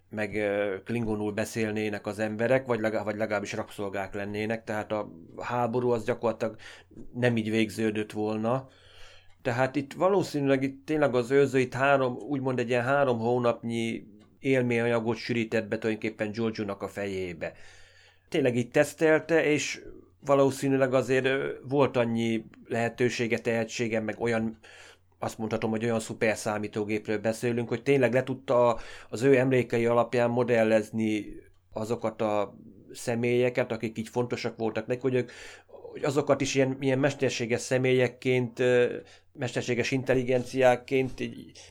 meg uh, Klingonul beszélnének az emberek, vagy, legalább, vagy legalábbis rabszolgák lennének, tehát a háború az gyakorlatilag nem így végződött volna. Tehát itt valószínűleg itt tényleg az őrző három, úgymond egy ilyen három hónapnyi élményanyagot sűrített be tulajdonképpen Giorgio-nak a fejébe. Tényleg így tesztelte, és valószínűleg azért volt annyi lehetősége, tehetsége, meg olyan azt mondhatom, hogy olyan szuper számítógépről beszélünk, hogy tényleg le tudta az ő emlékei alapján modellezni azokat a személyeket, akik így fontosak voltak neki, hogy, ők, hogy azokat is ilyen, ilyen mesterséges személyekként, mesterséges intelligenciáként,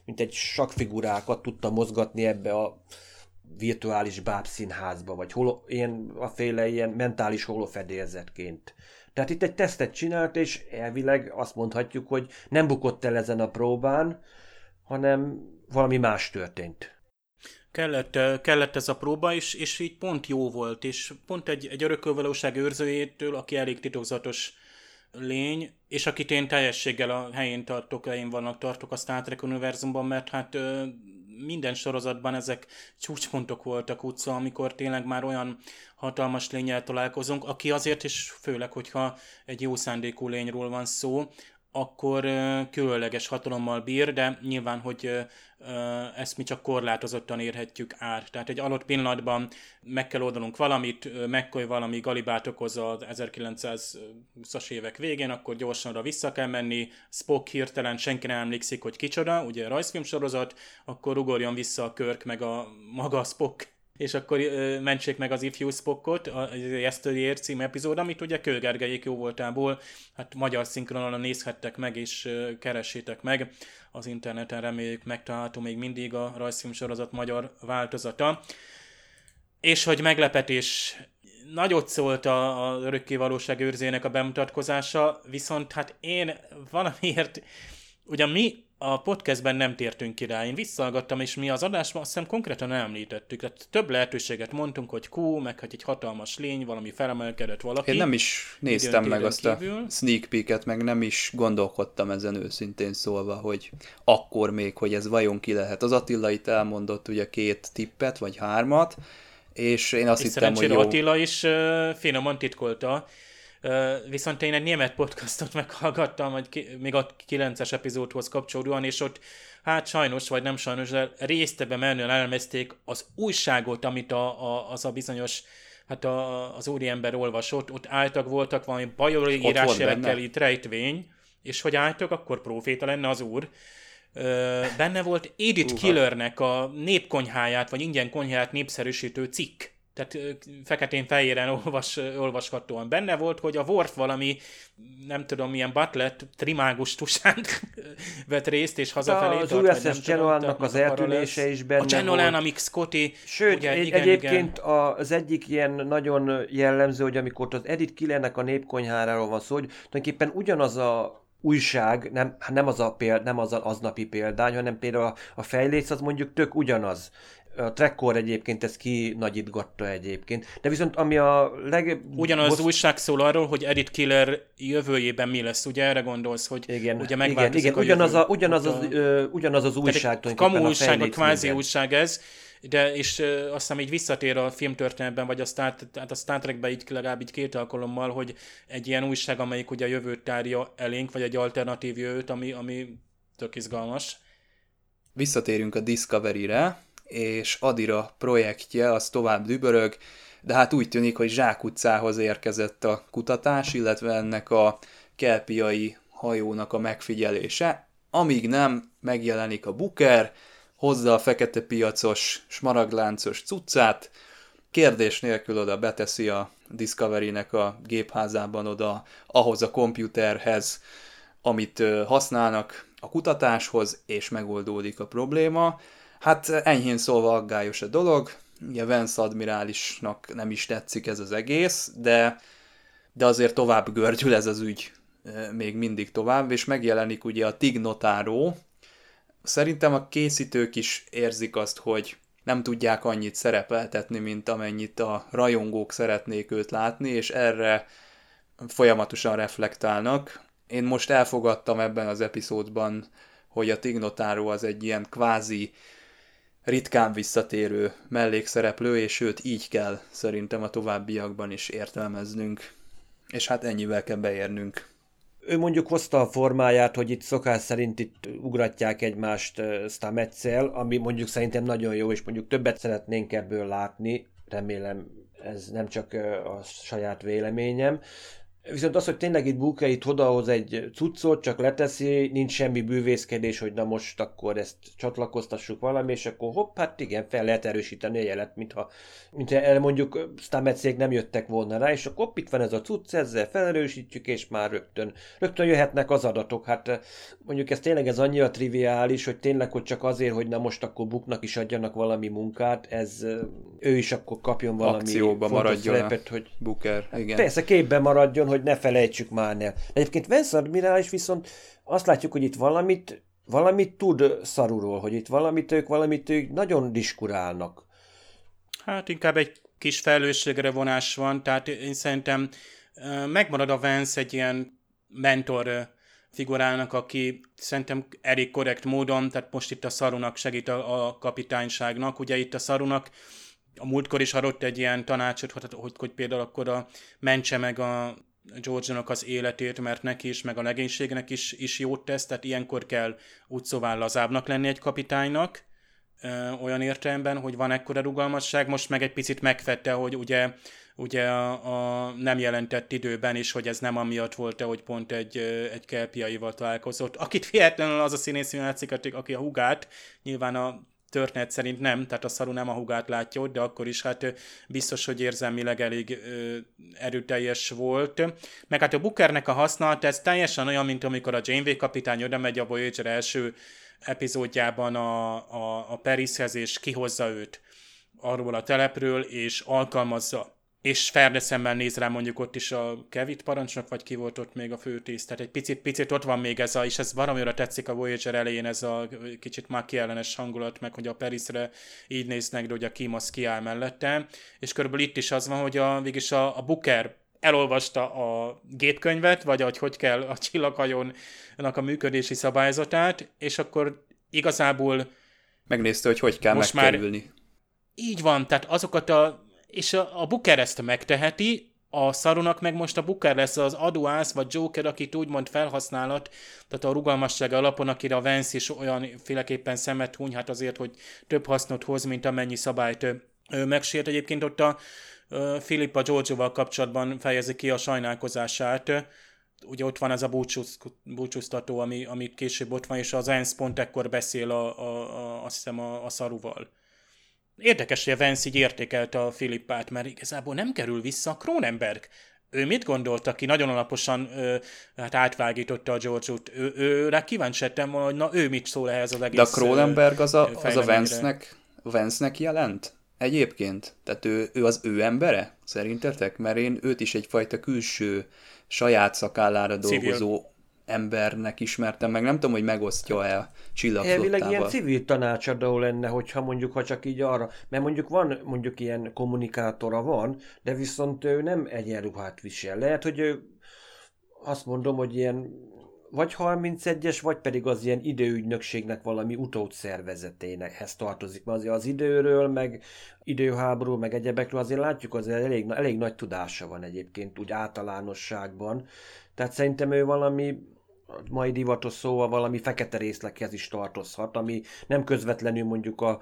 mint egy sakfigurákat tudta mozgatni ebbe a virtuális bábszínházba, vagy holo, ilyen, a féle ilyen mentális holofedélzetként. Tehát itt egy tesztet csinált, és elvileg azt mondhatjuk, hogy nem bukott el ezen a próbán, hanem valami más történt. Kellett, kellett ez a próba, és, és így pont jó volt, és pont egy, egy örökölvalóság őrzőjétől, aki elég titokzatos lény, és akit én teljességgel a helyén tartok, helyén vannak tartok a Star Trek univerzumban, mert hát minden sorozatban ezek csúcspontok voltak utca, amikor tényleg már olyan hatalmas lényel találkozunk, aki azért is, főleg, hogyha egy jó szándékú lényről van szó, akkor különleges hatalommal bír, de nyilván, hogy ezt mi csak korlátozottan érhetjük át. Tehát egy adott pillanatban meg kell oldanunk valamit, McCoy valami galibát okoz az 1920-as évek végén, akkor gyorsanra vissza kell menni, Spock hirtelen senki nem emlékszik, hogy kicsoda, ugye rajzfilm sorozat, akkor ugorjon vissza a Körk meg a maga Spock és akkor ö, mentsék meg az ifjú Spockot, az Yesteryear című epizód, amit ugye Kőgergelyék jó voltából, hát magyar szinkronon nézhettek meg, és ö, keressétek meg. Az interneten reméljük megtalálható még mindig a rajzfilm sorozat magyar változata. És hogy meglepetés, nagyot szólt a, a örökkévalóság őrzének a bemutatkozása, viszont hát én valamiért, ugye mi a podcastben nem tértünk ki rá. Én visszahallgattam, és mi az adásban azt hiszem konkrétan említettük. Tehát több lehetőséget mondtunk, hogy kú, meg hogy egy hatalmas lény, valami felemelkedett valaki. Én nem is néztem meg azt kívül. a sneak peeket, meg nem is gondolkodtam ezen őszintén szólva, hogy akkor még, hogy ez vajon ki lehet. Az Attila itt elmondott ugye két tippet, vagy hármat, és én azt és hittem, hogy jó. Attila is uh, finoman titkolta, Viszont én egy német podcastot meghallgattam, hogy még a 9-es epizódhoz kapcsolódóan, és ott hát sajnos, vagy nem sajnos, de résztebe menően elemezték az újságot, amit a, a, az a bizonyos hát a, az úriember olvasott, ott álltak voltak valami bajori írásjelekkel itt rejtvény, és hogy álltak, akkor proféta lenne az úr. Ö, benne volt Edith uh Killernek a népkonyháját, vagy ingyen konyháját népszerűsítő cikk tehát feketén-fehéren olvas, olvashatóan benne volt, hogy a Worf valami, nem tudom, milyen Butlet trimágus tusán vett részt, és hazafelé Az USS Genolannak az eltűnése is benne A Genolan, amik Scotty... Sőt, ugye, egy, igen, egyébként igen. az egyik ilyen nagyon jellemző, hogy amikor az Edith Killernek a népkonyháráról van szó, hogy tulajdonképpen ugyanaz a újság, nem, nem az a péld, nem az a aznapi példány, hanem például a, a fejlész az mondjuk tök ugyanaz a Trekkor egyébként ezt nagyítgatta egyébként, de viszont ami a leg... Ugyanaz az újság szól arról, hogy Edith Killer jövőjében mi lesz, ugye erre gondolsz, hogy igen, ugye igen, igen. A ugyanaz, a, ugyanaz, az, ö, ugyanaz az újság, Tehát kamu újság, a kvázi újság ez, de és ö, azt hiszem így visszatér a filmtörténetben, vagy a Star, tehát a Star Trekben így legalább így két alkalommal, hogy egy ilyen újság, amelyik ugye a jövőt tárja elénk, vagy egy alternatív jövőt, ami, ami tök izgalmas. Visszatérünk a Discovery-re, és Adira projektje az tovább dübörög, de hát úgy tűnik, hogy Zsákutcához érkezett a kutatás, illetve ennek a kelpiai hajónak a megfigyelése, amíg nem megjelenik a Booker, hozza a fekete piacos, smaragláncos cuccát, kérdés nélkül oda beteszi a Discovery-nek a gépházában oda ahhoz a komputerhez, amit használnak a kutatáshoz, és megoldódik a probléma. Hát enyhén szólva aggályos a dolog, ugye Vance admirálisnak nem is tetszik ez az egész, de, de azért tovább görgyül ez az ügy még mindig tovább, és megjelenik ugye a Tignotáró. Szerintem a készítők is érzik azt, hogy nem tudják annyit szerepeltetni, mint amennyit a rajongók szeretnék őt látni, és erre folyamatosan reflektálnak. Én most elfogadtam ebben az epizódban, hogy a Tignotáró az egy ilyen kvázi ritkán visszatérő mellékszereplő, és őt így kell szerintem a továbbiakban is értelmeznünk. És hát ennyivel kell beérnünk. Ő mondjuk hozta a formáját, hogy itt szokás szerint itt ugratják egymást Stametszel, ami mondjuk szerintem nagyon jó, és mondjuk többet szeretnénk ebből látni, remélem ez nem csak a saját véleményem, Viszont az, hogy tényleg itt Booker itt odahoz egy cuccot, csak leteszi, nincs semmi bűvészkedés, hogy na most akkor ezt csatlakoztassuk valami, és akkor hopp, hát igen, fel lehet erősíteni a jelet, mintha, mintha mondjuk Stamecék nem jöttek volna rá, és akkor hopp, itt van ez a cucc, ezzel felerősítjük, és már rögtön, rögtön jöhetnek az adatok. Hát mondjuk ez tényleg ez annyira triviális, hogy tényleg, hogy csak azért, hogy na most akkor Buknak is adjanak valami munkát, ez ő is akkor kapjon valami Akcióba maradjon szerepet, hogy Booker, igen. Persze képben maradjon, hogy ne felejtsük már el. Egyébként Vance Admirális viszont azt látjuk, hogy itt valamit, valamit tud szaruról, hogy itt valamit ők, valamit ők nagyon diskurálnak. Hát inkább egy kis felelősségre vonás van, tehát én szerintem megmarad a Vance egy ilyen mentor figurának, aki szerintem elég korrekt módon, tehát most itt a Szarunak segít a, a kapitányságnak. Ugye itt a Szarunak a múltkor is adott egy ilyen tanácsot, hogy, hogy, hogy például akkor a, mentse meg a george az életét, mert neki is, meg a legénységnek is, is jót tesz, tehát ilyenkor kell úgy szóval lazábbnak lenni egy kapitánynak, ö, olyan értelemben, hogy van ekkora rugalmasság, most meg egy picit megfette, hogy ugye, ugye a, a nem jelentett időben is, hogy ez nem amiatt volt, hogy pont egy, egy kelpiaival találkozott, akit véletlenül az a színész játszik, aki a hugát, nyilván a történet szerint nem, tehát a szaru nem a hugát látja de akkor is hát biztos, hogy érzelmileg elég ö, erőteljes volt. Meg hát a Bookernek a használat, ez teljesen olyan, mint amikor a Janeway kapitány oda megy a Voyager első epizódjában a, a, a Perishez, és kihozza őt arról a telepről, és alkalmazza és ferde szemmel néz rá mondjuk ott is a Kevit parancsnok, vagy ki volt ott még a főtész. Tehát egy picit, picit ott van még ez a, és ez valamire tetszik a Voyager elején, ez a kicsit már kiellenes hangulat, meg hogy a Perisre így néznek, de hogy a Kim az kiáll mellette. És körülbelül itt is az van, hogy a, végig a, a Booker elolvasta a gépkönyvet, vagy hogy hogy kell a csillaghajónak a működési szabályzatát, és akkor igazából megnézte, hogy hogy kell most megkerülni. Már így van, tehát azokat a és a, a Booker ezt megteheti, a szarunak meg most a Booker lesz az aduász, vagy Joker, akit úgymond felhasználat, tehát a rugalmasság alapon, akire a Vance is olyan féleképpen szemet húny, hát azért, hogy több hasznot hoz, mint amennyi szabályt ő megsért. Egyébként ott a Filippa Giorgio-val kapcsolatban fejezi ki a sajnálkozását, ugye ott van ez a búcsúz, búcsúztató, ami, ami később ott van, és az ENSZ pont ekkor beszél a, a, a, azt hiszem a, a szaruval. Érdekes, hogy a Vance így értékelte a Filippát, mert igazából nem kerül vissza a Kronenberg. Ő mit gondolt, aki nagyon alaposan ö, hát átvágította a George-ot? Ő, ő, rá kíváncsi lettem volna, hogy na ő mit szól ehhez az egész De a Kronenberg az a, az a Vance-nek, Vance-nek jelent? Egyébként? Tehát ő, ő az ő embere? Szerintetek? Mert én őt is egyfajta külső, saját szakállára dolgozó Civil embernek ismertem meg, nem tudom, hogy megosztja-e csillagflottával. Elvileg ilyen civil tanácsadó lenne, hogyha mondjuk, ha csak így arra, mert mondjuk van, mondjuk ilyen kommunikátora van, de viszont ő nem egyenruhát visel. Lehet, hogy ő azt mondom, hogy ilyen vagy 31-es, vagy pedig az ilyen időügynökségnek valami utód szervezetének tartozik. Mert azért az időről, meg időháború, meg egyebekről azért látjuk, azért elég, elég nagy tudása van egyébként úgy általánosságban. Tehát szerintem ő valami mai divatos szóval valami fekete részleghez is tartozhat, ami nem közvetlenül mondjuk a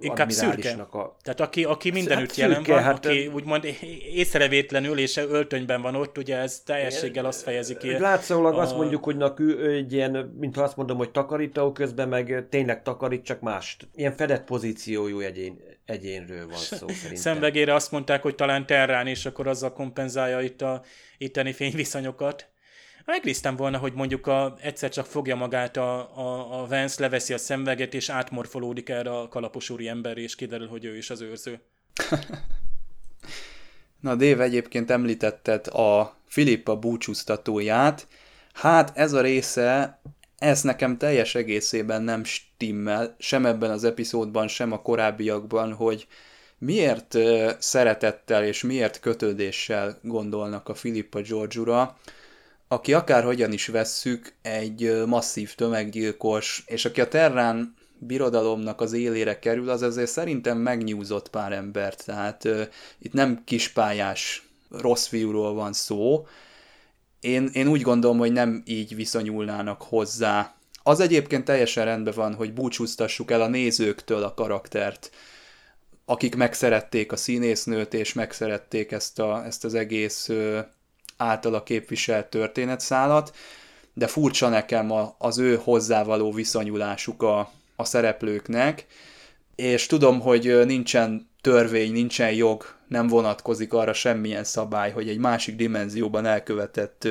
Inkább szürke. A... Tehát aki, aki mindenütt hát jelen van, hát, aki úgymond észrevétlenül és öltönyben van ott, ugye ez teljességgel azt fejezi ki. Látszólag a... azt mondjuk, hogy nak, egy ilyen, mintha azt mondom, hogy takarító közben meg tényleg takarít, csak más. Ilyen fedett pozíciójú egyén, egyénről van szó szerintem. Szemvegére azt mondták, hogy talán terrán, és akkor azzal kompenzálja itt a itteni fényviszonyokat. Megnéztem volna, hogy mondjuk a, egyszer csak fogja magát a, a, a Vance, leveszi a szemveget, és átmorfolódik erre a kalapos úri ember, és kiderül, hogy ő is az őrző. Na, Dave, egyébként említetted a Filippa búcsúztatóját. Hát ez a része, ez nekem teljes egészében nem stimmel, sem ebben az epizódban, sem a korábbiakban, hogy miért szeretettel és miért kötődéssel gondolnak a Filippa Georgiura aki akárhogyan is vesszük, egy masszív tömeggyilkos, és aki a Terrán birodalomnak az élére kerül, az ezért szerintem megnyúzott pár embert, tehát uh, itt nem kispályás rossz fiúról van szó. Én, én úgy gondolom, hogy nem így viszonyulnának hozzá. Az egyébként teljesen rendben van, hogy búcsúztassuk el a nézőktől a karaktert, akik megszerették a színésznőt, és megszerették ezt, a, ezt az egész uh, általa képviselt történetszálat, de furcsa nekem a, az ő hozzávaló viszonyulásuk a, a szereplőknek, és tudom, hogy nincsen törvény, nincsen jog, nem vonatkozik arra semmilyen szabály, hogy egy másik dimenzióban elkövetett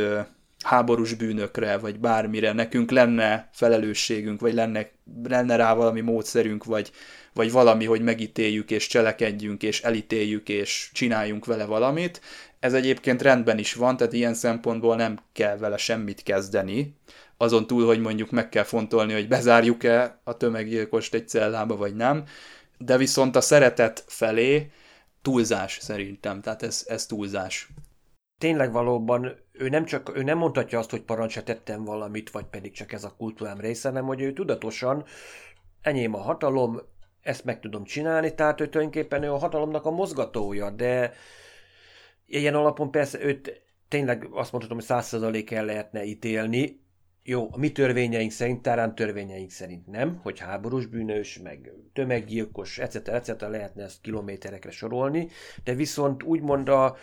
háborús bűnökre, vagy bármire nekünk lenne felelősségünk, vagy lenne, lenne rá valami módszerünk, vagy, vagy valami, hogy megítéljük, és cselekedjünk, és elítéljük, és csináljunk vele valamit. Ez egyébként rendben is van, tehát ilyen szempontból nem kell vele semmit kezdeni, azon túl, hogy mondjuk meg kell fontolni, hogy bezárjuk-e a tömeggyilkost egy cellába, vagy nem, de viszont a szeretet felé túlzás szerintem, tehát ez, ez túlzás. Tényleg valóban ő nem csak, ő nem mondhatja azt, hogy parancsra tettem valamit, vagy pedig csak ez a kultúrám része, hanem hogy ő tudatosan enyém a hatalom, ezt meg tudom csinálni, tehát ő tulajdonképpen ő a hatalomnak a mozgatója, de ilyen alapon persze őt tényleg azt mondhatom, hogy százszerzalék el lehetne ítélni, jó, a mi törvényeink szerint, Tárán törvényeink szerint nem, hogy háborús bűnös, meg tömeggyilkos, etc. etc. lehetne ezt kilométerekre sorolni, de viszont úgymond a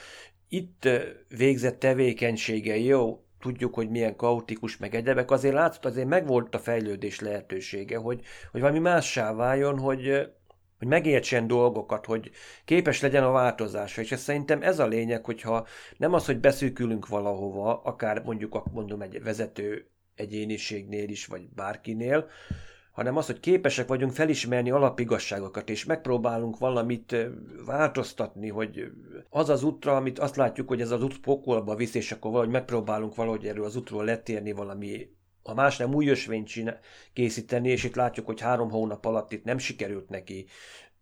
itt végzett tevékenysége jó, tudjuk, hogy milyen kaotikus, meg egyebek, azért látszott, azért megvolt a fejlődés lehetősége, hogy, hogy valami mássá váljon, hogy, hogy megértsen dolgokat, hogy képes legyen a változásra, és ez szerintem ez a lényeg, hogyha nem az, hogy beszűkülünk valahova, akár mondjuk mondom egy vezető egyéniségnél is, vagy bárkinél, hanem az, hogy képesek vagyunk felismerni alapigasságokat, és megpróbálunk valamit változtatni, hogy az az útra, amit azt látjuk, hogy ez az út pokolba visz, és akkor valahogy megpróbálunk valahogy erről az útról letérni valami ha más nem új ösvényt készíteni, és itt látjuk, hogy három hónap alatt itt nem sikerült neki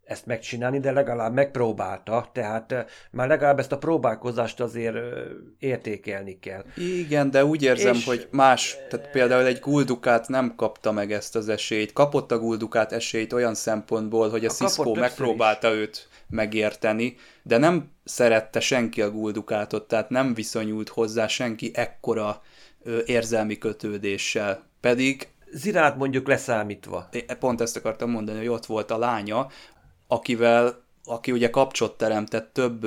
ezt megcsinálni, de legalább megpróbálta, tehát eh, már legalább ezt a próbálkozást azért eh, értékelni kell. Igen, de úgy érzem, és... hogy más, tehát például egy guldukát nem kapta meg ezt az esélyt. Kapott a guldukát esélyt olyan szempontból, hogy a, a Cisco megpróbálta is. őt megérteni, de nem szerette senki a guldukátot, tehát nem viszonyult hozzá senki ekkora érzelmi kötődéssel. Pedig Zirát mondjuk leszámítva. Pont ezt akartam mondani, hogy ott volt a lánya, akivel, aki ugye kapcsot teremtett több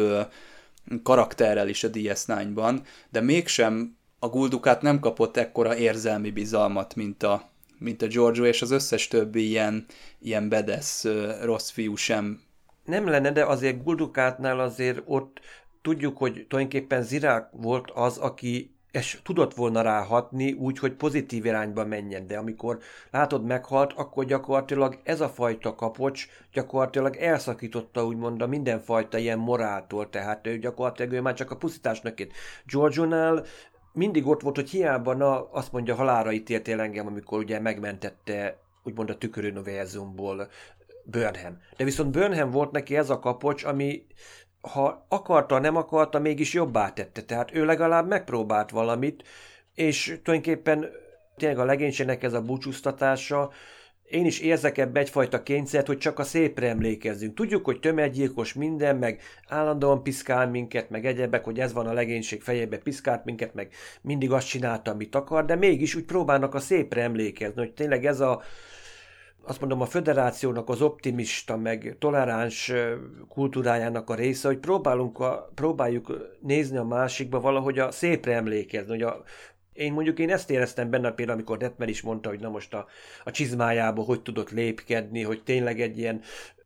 karakterrel is a DS9-ban, de mégsem a Guldukát nem kapott ekkora érzelmi bizalmat, mint a, mint a Giorgio, és az összes többi ilyen, ilyen bedesz rossz fiú sem. Nem lenne, de azért Guldukátnál azért ott tudjuk, hogy tulajdonképpen Zirák volt az, aki és tudott volna ráhatni úgy, hogy pozitív irányba menjen, de amikor látod meghalt, akkor gyakorlatilag ez a fajta kapocs gyakorlatilag elszakította úgymond a mindenfajta ilyen moráltól, tehát ő gyakorlatilag ő már csak a pusztításnak ért. Giorgio-nál mindig ott volt, hogy hiába na, azt mondja, halára ítéltél engem, amikor ugye megmentette úgymond a tüköruniverzumból Burnham. De viszont Burnham volt neki ez a kapocs, ami ha akarta, nem akarta, mégis jobbá tette. Tehát ő legalább megpróbált valamit, és tulajdonképpen tényleg a legénységnek ez a búcsúztatása, én is érzek ebbe egyfajta kényszert, hogy csak a szépre emlékezzünk. Tudjuk, hogy tömeggyilkos minden, meg állandóan piszkál minket, meg egyebek, hogy ez van a legénység fejébe, piszkált minket, meg mindig azt csinálta, amit akar, de mégis úgy próbálnak a szépre emlékezni, hogy tényleg ez a, azt mondom, a föderációnak az optimista, meg toleráns kultúrájának a része, hogy próbálunk a, próbáljuk nézni a másikba valahogy a szépre emlékezni, hogy a, én mondjuk én ezt éreztem benne például, amikor Detmer is mondta, hogy na most a, a csizmájába hogy tudott lépkedni, hogy tényleg egy ilyen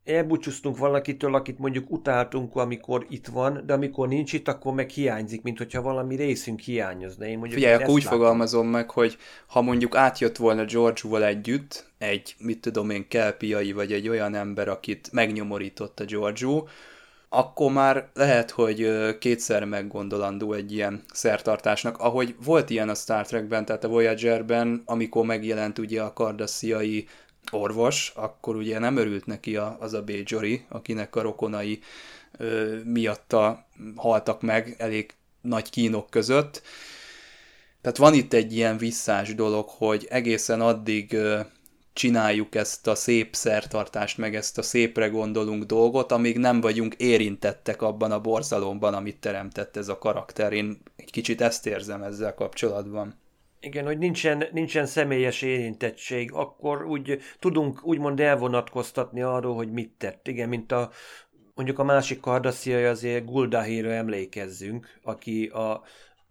elbúcsúztunk valakitől, akit mondjuk utáltunk, amikor itt van, de amikor nincs itt, akkor meg hiányzik, mint hogyha valami részünk hiányozna. Én mondjuk Figyelj, akkor úgy látom. fogalmazom meg, hogy ha mondjuk átjött volna George-val együtt, egy, mit tudom én, kelpiai, vagy egy olyan ember, akit megnyomorított a George akkor már lehet, hogy kétszer meggondolandó egy ilyen szertartásnak, ahogy volt ilyen a Star Trekben, tehát a Voyagerben, amikor megjelent ugye a kardassziai orvos, akkor ugye nem örült neki a, az a Bajori, akinek a rokonai ö, miatta haltak meg elég nagy kínok között. Tehát van itt egy ilyen visszás dolog, hogy egészen addig ö, csináljuk ezt a szép szertartást, meg ezt a szépre gondolunk dolgot, amíg nem vagyunk érintettek abban a borzalomban, amit teremtett ez a karakter. Én egy kicsit ezt érzem ezzel kapcsolatban. Igen, hogy nincsen, nincsen személyes érintettség, akkor úgy tudunk úgymond elvonatkoztatni arról, hogy mit tett. Igen, mint a mondjuk a másik kardasziai azért Guldahére emlékezzünk, aki a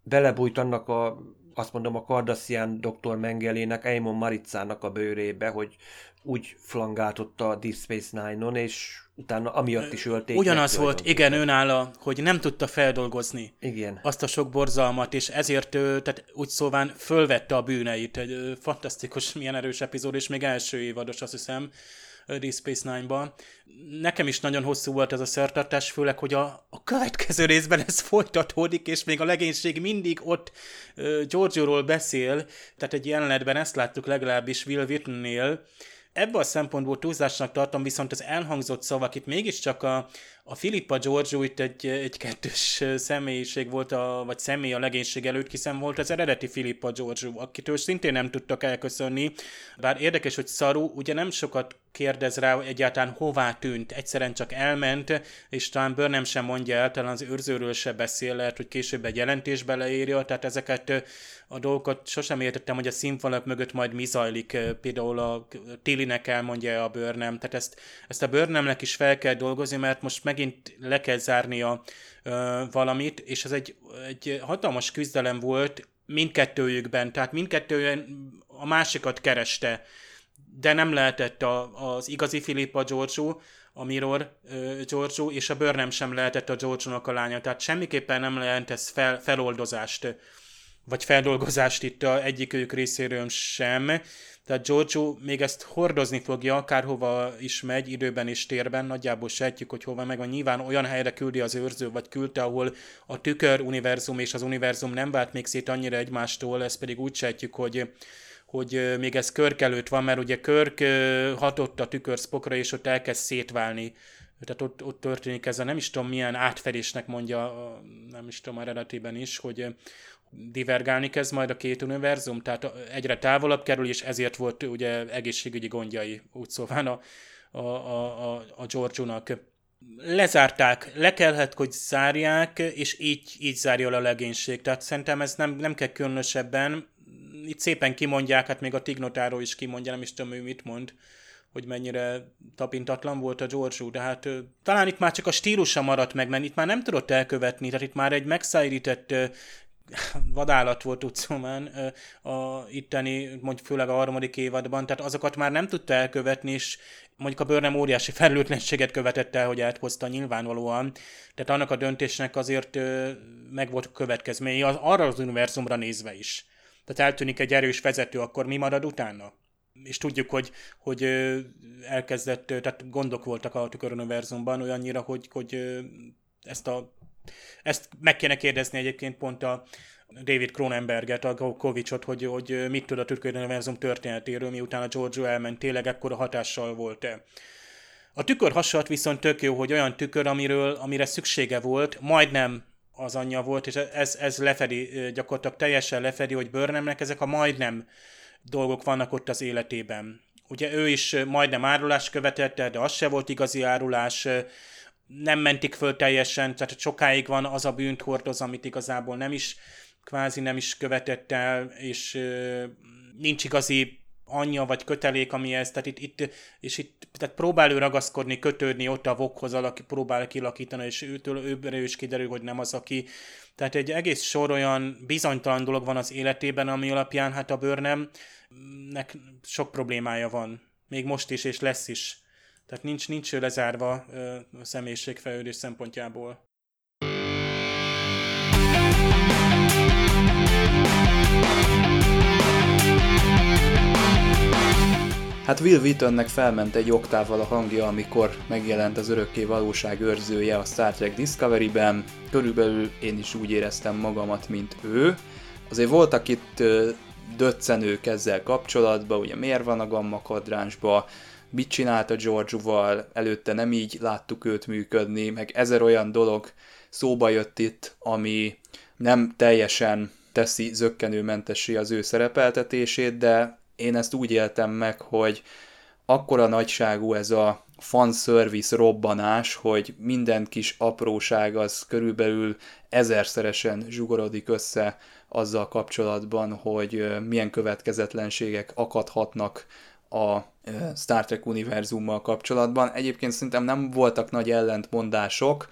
belebújt annak a azt mondom a Cardassian doktor Mengelének, Eamon Maricának a bőrébe, hogy úgy flangáltotta a Deep Space Nine-on, és utána amiatt is ölték. Ugyanaz volt, igen, önálla, hogy nem tudta feldolgozni igen. azt a sok borzalmat, és ezért ő, tehát úgy szóván fölvette a bűneit. Egy fantasztikus, milyen erős epizód, és még első évados, azt hiszem, Deep Space Nine-ba. Nekem is nagyon hosszú volt ez a szertartás, főleg, hogy a, a következő részben ez folytatódik, és még a legénység mindig ott uh, Giorgio-ról beszél, tehát egy jelenetben ezt láttuk legalábbis Will Whitney-nél, Ebből a szempontból túlzásnak tartom, viszont az elhangzott szavak itt mégiscsak a, a Filippa Giorgio itt egy, egy kettős személyiség volt, a, vagy személy a legénység előtt, hiszen volt az eredeti Filippa Giorgio, akitől szintén nem tudtak elköszönni. Bár érdekes, hogy Szaru ugye nem sokat kérdez rá, hogy egyáltalán hová tűnt. Egyszerűen csak elment, és talán Burnham sem mondja el, talán az őrzőről se beszél, lehet, hogy később egy jelentésbe leírja, tehát ezeket a dolgokat sosem értettem, hogy a színfalak mögött majd mi zajlik. Például a Tillinek elmondja a Burnham, tehát ezt, ezt a Burnhamnek is fel kell dolgozni, mert most megint le kell zárnia ö, valamit, és ez egy, egy hatalmas küzdelem volt mindkettőjükben, tehát mindkettőjön a másikat kereste de nem lehetett a, az igazi Filippa Giorgio, a Mirror uh, Giorgio, és a Burnham sem lehetett a Giorgio-nak a lánya. Tehát semmiképpen nem lehet ez fel, feloldozást, vagy feldolgozást itt a egyikőjük részéről sem. Tehát Giorgio még ezt hordozni fogja, akárhova is megy, időben és térben, nagyjából sejtjük, hogy hova meg van. Nyilván olyan helyre küldi az őrző, vagy küldte, ahol a tükör univerzum és az univerzum nem vált még szét annyira egymástól, ezt pedig úgy sejtjük, hogy hogy még ez Körk előtt van, mert ugye Körk hatott a tükör Spockra, és ott elkezd szétválni. Tehát ott, ott történik ez a nem is tudom milyen átfedésnek mondja, nem is tudom eredetében is, hogy divergálni kezd majd a két univerzum, tehát egyre távolabb kerül, és ezért volt ugye egészségügyi gondjai, úgy szóval a, a, a, a, Giorgio-nak. Lezárták, le kellett, hogy zárják, és így, így zárja a legénység. Tehát szerintem ez nem, nem kell különösebben, itt szépen kimondják, hát még a Tignotáró is kimondja, nem is tudom ő mit mond, hogy mennyire tapintatlan volt a George de hát talán itt már csak a stílusa maradt meg, mert itt már nem tudott elkövetni, tehát itt már egy megszállített vadállat volt utcomán a itteni, mondjuk főleg a harmadik évadban, tehát azokat már nem tudta elkövetni, és mondjuk a Burnham óriási felelőtlenséget követett el, hogy áthozta nyilvánvalóan, tehát annak a döntésnek azért meg volt következménye, arra az univerzumra nézve is tehát eltűnik egy erős vezető, akkor mi marad utána? És tudjuk, hogy, hogy elkezdett, tehát gondok voltak a tüköruniverzumban olyannyira, hogy, hogy ezt a ezt meg kéne kérdezni egyébként pont a David Cronenberget, a Kovicsot, hogy, hogy mit tud a tüköruniverzum történetéről, miután a Giorgio elment, tényleg ekkora hatással volt-e. A tükör hasonlat viszont tök jó, hogy olyan tükör, amiről, amire szüksége volt, majdnem az anyja volt, és ez, ez lefedi, gyakorlatilag teljesen lefedi, hogy Burnhamnek ezek a majdnem dolgok vannak ott az életében. Ugye ő is majdnem árulást követette, de az se volt igazi árulás, nem mentik föl teljesen, tehát sokáig van az a bűnt hordoz, amit igazából nem is, kvázi nem is követett el, és nincs igazi anyja vagy kötelék, ami ez, tehát itt, itt, és itt tehát próbál ő ragaszkodni, kötődni ott a vokhoz, aki próbál kilakítani, és őtől őbbre is kiderül, hogy nem az, aki. Tehát egy egész sor olyan bizonytalan dolog van az életében, ami alapján hát a bőrnemnek sok problémája van. Még most is, és lesz is. Tehát nincs, nincs ő lezárva a személyiségfejlődés szempontjából. Hát Will Wheatonnek felment egy oktával a hangja, amikor megjelent az örökké valóság őrzője a Star Trek Discovery-ben. Körülbelül én is úgy éreztem magamat, mint ő. Azért voltak itt döccenők ezzel kapcsolatban, ugye miért van a gamma kadránsba, mit csinált a George-val, előtte nem így láttuk őt működni, meg ezer olyan dolog szóba jött itt, ami nem teljesen teszi zöggenőmentessé az ő szerepeltetését, de én ezt úgy éltem meg, hogy akkora nagyságú ez a fanservice robbanás, hogy minden kis apróság az körülbelül ezerszeresen zsugorodik össze azzal kapcsolatban, hogy milyen következetlenségek akadhatnak a Star Trek univerzummal kapcsolatban. Egyébként szerintem nem voltak nagy ellentmondások,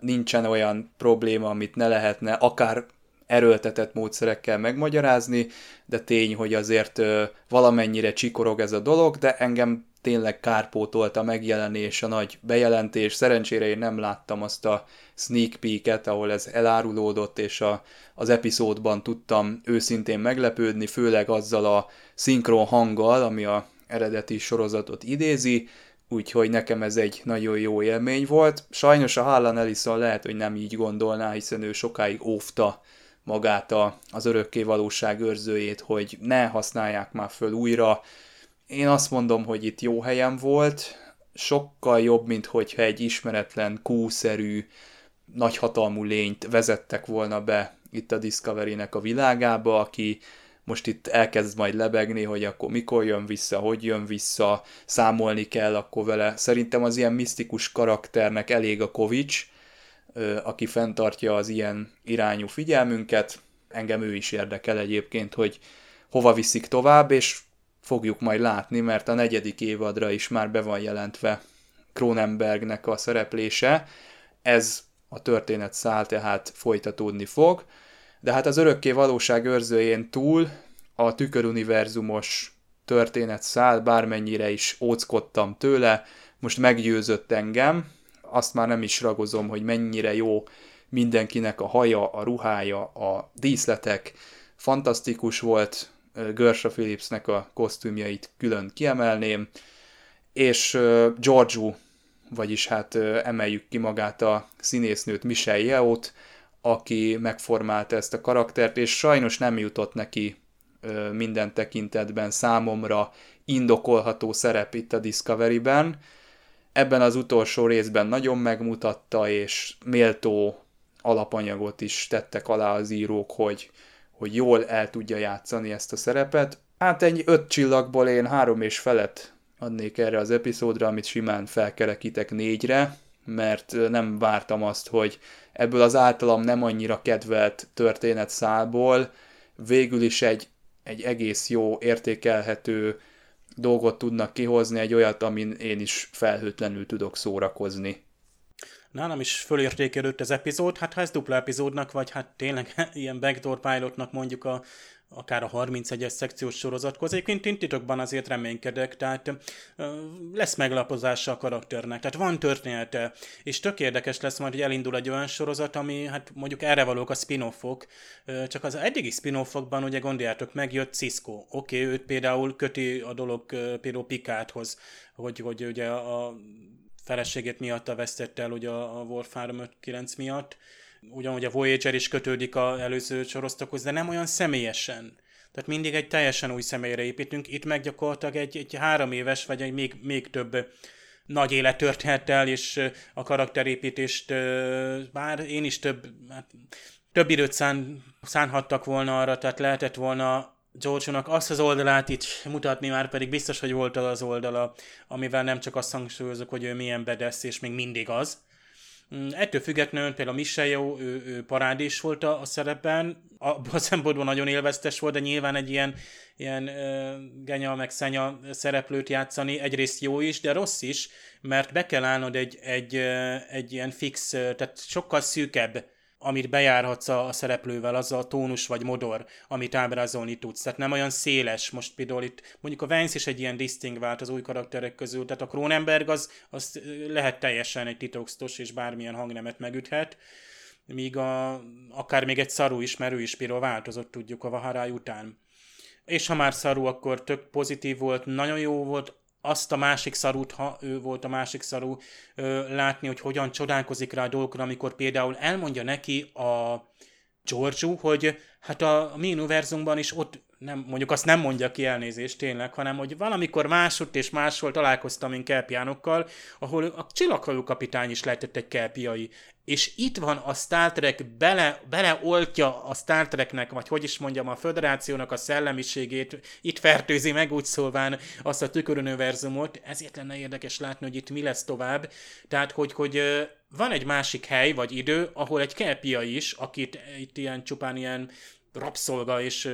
nincsen olyan probléma, amit ne lehetne akár erőltetett módszerekkel megmagyarázni, de tény, hogy azért valamennyire csikorog ez a dolog, de engem tényleg kárpótolt a megjelenés, a nagy bejelentés. Szerencsére én nem láttam azt a sneak peek-et, ahol ez elárulódott, és a, az epizódban tudtam őszintén meglepődni, főleg azzal a szinkron hanggal, ami a eredeti sorozatot idézi, úgyhogy nekem ez egy nagyon jó élmény volt. Sajnos a Harlan Ellison lehet, hogy nem így gondolná, hiszen ő sokáig óvta magát a, az örökké valóság őrzőjét, hogy ne használják már föl újra. Én azt mondom, hogy itt jó helyen volt, sokkal jobb, mint hogyha egy ismeretlen, kúszerű, nagyhatalmú lényt vezettek volna be itt a Discovery-nek a világába, aki most itt elkezd majd lebegni, hogy akkor mikor jön vissza, hogy jön vissza, számolni kell akkor vele. Szerintem az ilyen misztikus karakternek elég a Kovics, aki fenntartja az ilyen irányú figyelmünket. Engem ő is érdekel egyébként, hogy hova viszik tovább, és fogjuk majd látni, mert a negyedik évadra is már be van jelentve Cronenbergnek a szereplése. Ez a történet szál tehát folytatódni fog. De hát az örökké valóság őrzőjén túl a tüköruniverzumos történet szál, bármennyire is óckodtam tőle, most meggyőzött engem, azt már nem is ragozom, hogy mennyire jó mindenkinek a haja, a ruhája, a díszletek, fantasztikus volt, Gersha Phillipsnek a kosztümjait külön kiemelném, és Giorgio, vagyis hát emeljük ki magát a színésznőt Michelle Yeoh-t, aki megformálta ezt a karaktert, és sajnos nem jutott neki minden tekintetben számomra indokolható szerep itt a Discovery-ben. Ebben az utolsó részben nagyon megmutatta, és méltó alapanyagot is tettek alá az írók, hogy, hogy jól el tudja játszani ezt a szerepet. Hát egy öt csillagból én három és felet adnék erre az epizódra, amit simán felkerekítek négyre, mert nem vártam azt, hogy ebből az általam nem annyira kedvelt történetszálból végül is egy, egy egész jó, értékelhető dolgot tudnak kihozni, egy olyat, amin én is felhőtlenül tudok szórakozni. Nálam is fölértékelődött az epizód, hát ha ez dupla epizódnak, vagy hát tényleg ilyen backdoor pilotnak mondjuk a, akár a 31-es szekciós sorozathoz. Egyébként én titokban azért reménykedek, tehát lesz meglapozása a karakternek, tehát van története, és tök érdekes lesz majd, hogy elindul egy olyan sorozat, ami hát mondjuk erre valók a spin-offok, csak az eddigi spin-offokban ugye gondoljátok meg, jött Cisco. Oké, okay, őt például köti a dolog például Pikáthoz, hogy, hogy ugye a feleségét miatt vesztette el ugye a Warfare 5.9 miatt, ugyanúgy a Voyager is kötődik az előző sorosztokhoz, de nem olyan személyesen. Tehát mindig egy teljesen új személyre építünk, itt meg gyakorlatilag egy, egy három éves, vagy egy még, még több nagy élettörténettel, és a karakterépítést, bár én is több, hát, több időt szán, szánhattak volna arra, tehát lehetett volna george azt az oldalát itt mutatni, már pedig biztos, hogy volt az oldala, amivel nem csak azt hangsúlyozok, hogy ő milyen bedesz, és még mindig az, ettől függetlenül például Michelle ő, ő parádés volt a, a szerepben, abban a szempontból nagyon élveztes volt, de nyilván egy ilyen, ilyen uh, genya meg szenya szereplőt játszani egyrészt jó is, de rossz is, mert be kell állnod egy, egy, egy ilyen fix, tehát sokkal szűkebb amit bejárhatsz a, a szereplővel, az a tónus vagy modor, amit ábrázolni tudsz. Tehát nem olyan széles. Most például itt mondjuk a Vance is egy ilyen vált az új karakterek közül, tehát a Cronenberg az, az lehet teljesen egy titoksztos, és bármilyen hangnemet megüthet, míg a, akár még egy szarú is, mert ő is például változott, tudjuk, a Vaharály után. És ha már szarú, akkor tök pozitív volt, nagyon jó volt, azt a másik szarút, ha ő volt a másik szarú, ö, látni, hogy hogyan csodálkozik rá a dolgokra, amikor például elmondja neki a Giorgio, hogy hát a, a mi univerzumban is ott nem, mondjuk azt nem mondja ki elnézést tényleg, hanem hogy valamikor másutt és máshol találkoztam én kelpiánokkal, ahol a csillaghajó kapitány is lehetett egy kelpiai. És itt van a Star Trek, bele, beleoltja a Star Treknek, vagy hogy is mondjam, a föderációnak a szellemiségét, itt fertőzi meg úgy szólván azt a tüköruniverzumot, ezért lenne érdekes látni, hogy itt mi lesz tovább. Tehát, hogy, hogy van egy másik hely vagy idő, ahol egy kelpia is, akit itt ilyen csupán ilyen rabszolga és,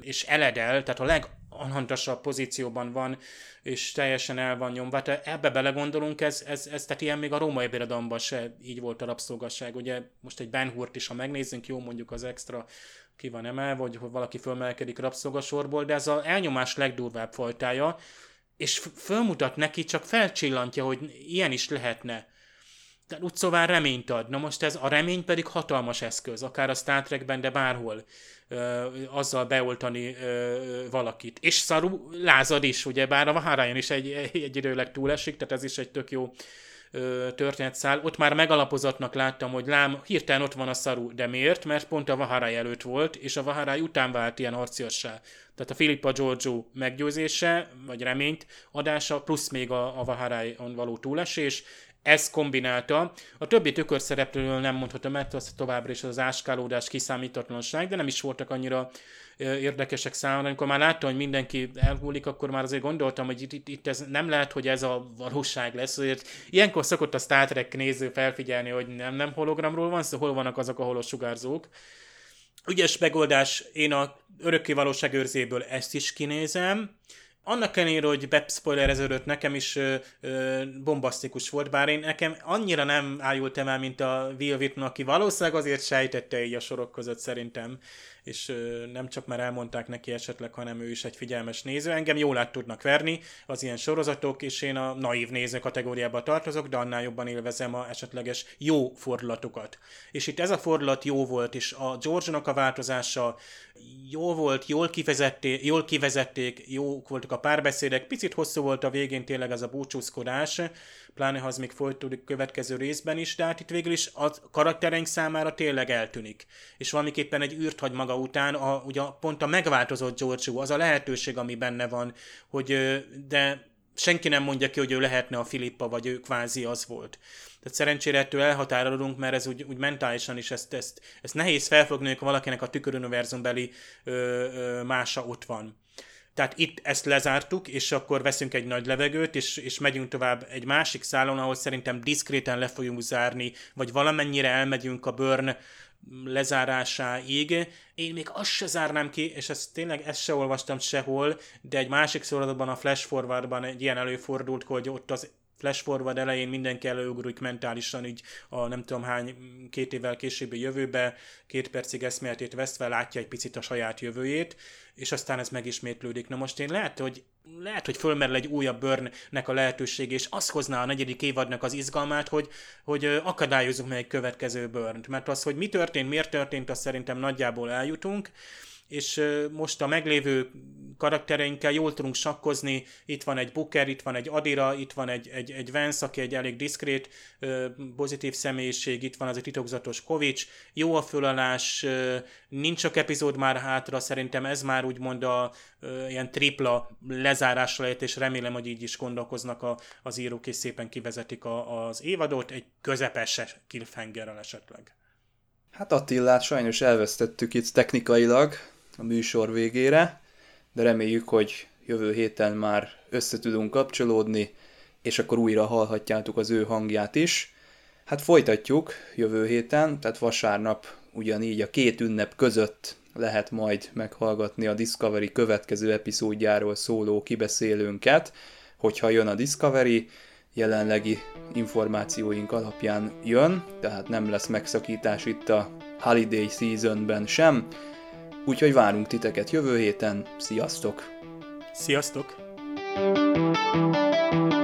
és eledel, tehát a alhantasabb pozícióban van, és teljesen el van nyomva. Tehát ebbe belegondolunk, ez, ez, ez tehát ilyen még a római birodalomban se így volt a rabszolgasság. Ugye most egy Ben Hurt is, ha megnézzünk, jó mondjuk az extra ki van emelve, vagy hogy valaki fölmelkedik rabszolgasorból, de ez az elnyomás legdurvább fajtája, és fölmutat neki, csak felcsillantja, hogy ilyen is lehetne. De úgy szóval reményt ad. Na most ez a remény pedig hatalmas eszköz, akár a Star Trekben, de bárhol ö, azzal beoltani ö, valakit. És Saru lázad is, ugye, bár a Vaharajan is egy, egy, időleg túlesik, tehát ez is egy tök jó történetszál. Ott már megalapozatnak láttam, hogy lám, hirtelen ott van a szaru, de miért? Mert pont a Vaharai előtt volt, és a Vaharai után vált ilyen harciassá. Tehát a Filippa Giorgio meggyőzése, vagy reményt adása, plusz még a, a Vaharai-on való túlesés, ez kombinálta. A többi tükörszereplőről nem mondhatom, mert az továbbra is az áskálódás, kiszámítatlanság, de nem is voltak annyira érdekesek számomra. Amikor már láttam, hogy mindenki elhúlik, akkor már azért gondoltam, hogy itt, itt, itt ez nem lehet, hogy ez a valóság lesz. Azért ilyenkor szokott a Star Trek néző felfigyelni, hogy nem, nem hologramról van szó, hol vannak azok a holosugárzók. Ügyes megoldás, én a örökké valóságőrzéből ezt is kinézem, annak ellenére, hogy bepspoilereződött, nekem is ö, ö, bombasztikus volt, bár én nekem annyira nem ájultam el, mint a Will Whitman, aki valószínűleg azért sejtette így a sorok között szerintem, és nem csak már elmondták neki esetleg, hanem ő is egy figyelmes néző. Engem jól át tudnak verni az ilyen sorozatok, és én a naív néző kategóriába tartozok, de annál jobban élvezem a esetleges jó fordulatokat. És itt ez a fordulat jó volt, és a george a változása jó volt, jól, kivezették, jól kivezették, jók voltak a párbeszédek, picit hosszú volt a végén tényleg ez a búcsúzkodás, pláne ha az még folytatódik következő részben is, de hát itt végül is a karaktereink számára tényleg eltűnik. És valamiképpen egy űrt hagy maga után, a, ugye pont a megváltozott George az a lehetőség, ami benne van, hogy de senki nem mondja ki, hogy ő lehetne a Filippa, vagy ő kvázi az volt. Tehát szerencsére ettől elhatárolunk, mert ez úgy, úgy mentálisan is ezt, ezt, ezt nehéz felfogni, hogy valakinek a tüköruniverzumbeli mása ott van. Tehát itt ezt lezártuk, és akkor veszünk egy nagy levegőt, és, és megyünk tovább egy másik szálon, ahol szerintem diszkréten le fogjuk zárni, vagy valamennyire elmegyünk a Burn lezárásáig. Én még azt se zárnám ki, és ezt tényleg ezt se olvastam sehol, de egy másik szóradatban, a Flash Forwardban egy ilyen előfordult, hogy ott az flash forward elején mindenki előugrik mentálisan, így a nem tudom hány két évvel későbbi jövőbe, két percig eszméletét vesztve látja egy picit a saját jövőjét, és aztán ez megismétlődik. Na most én lehet, hogy lehet, hogy fölmerül egy újabb bőrnek a lehetőség, és az hozná a negyedik évadnak az izgalmát, hogy, hogy akadályozunk meg egy következő bőrnt. Mert az, hogy mi történt, miért történt, azt szerintem nagyjából eljutunk, és most a meglévő karaktereinkkel jól tudunk sakkozni, itt van egy Booker, itt van egy Adira, itt van egy, egy, egy Vance, aki egy elég diszkrét, pozitív személyiség, itt van az egy titokzatos Kovics, jó a fölalás, nincs csak epizód már hátra, szerintem ez már úgymond a ilyen tripla lezárásra lehet, és remélem, hogy így is gondolkoznak a, az írók, és szépen kivezetik a, az évadot, egy közepes cliffhangerrel esetleg. Hát Attillát sajnos elvesztettük itt technikailag, a műsor végére, de reméljük, hogy jövő héten már össze tudunk kapcsolódni, és akkor újra hallhatjátok az ő hangját is. Hát folytatjuk jövő héten, tehát vasárnap ugyanígy a két ünnep között lehet majd meghallgatni a Discovery következő epizódjáról szóló kibeszélőnket, hogyha jön a Discovery, jelenlegi információink alapján jön, tehát nem lesz megszakítás itt a Holiday Seasonben sem, Úgyhogy várunk titeket jövő héten. Sziasztok! Sziasztok! thank you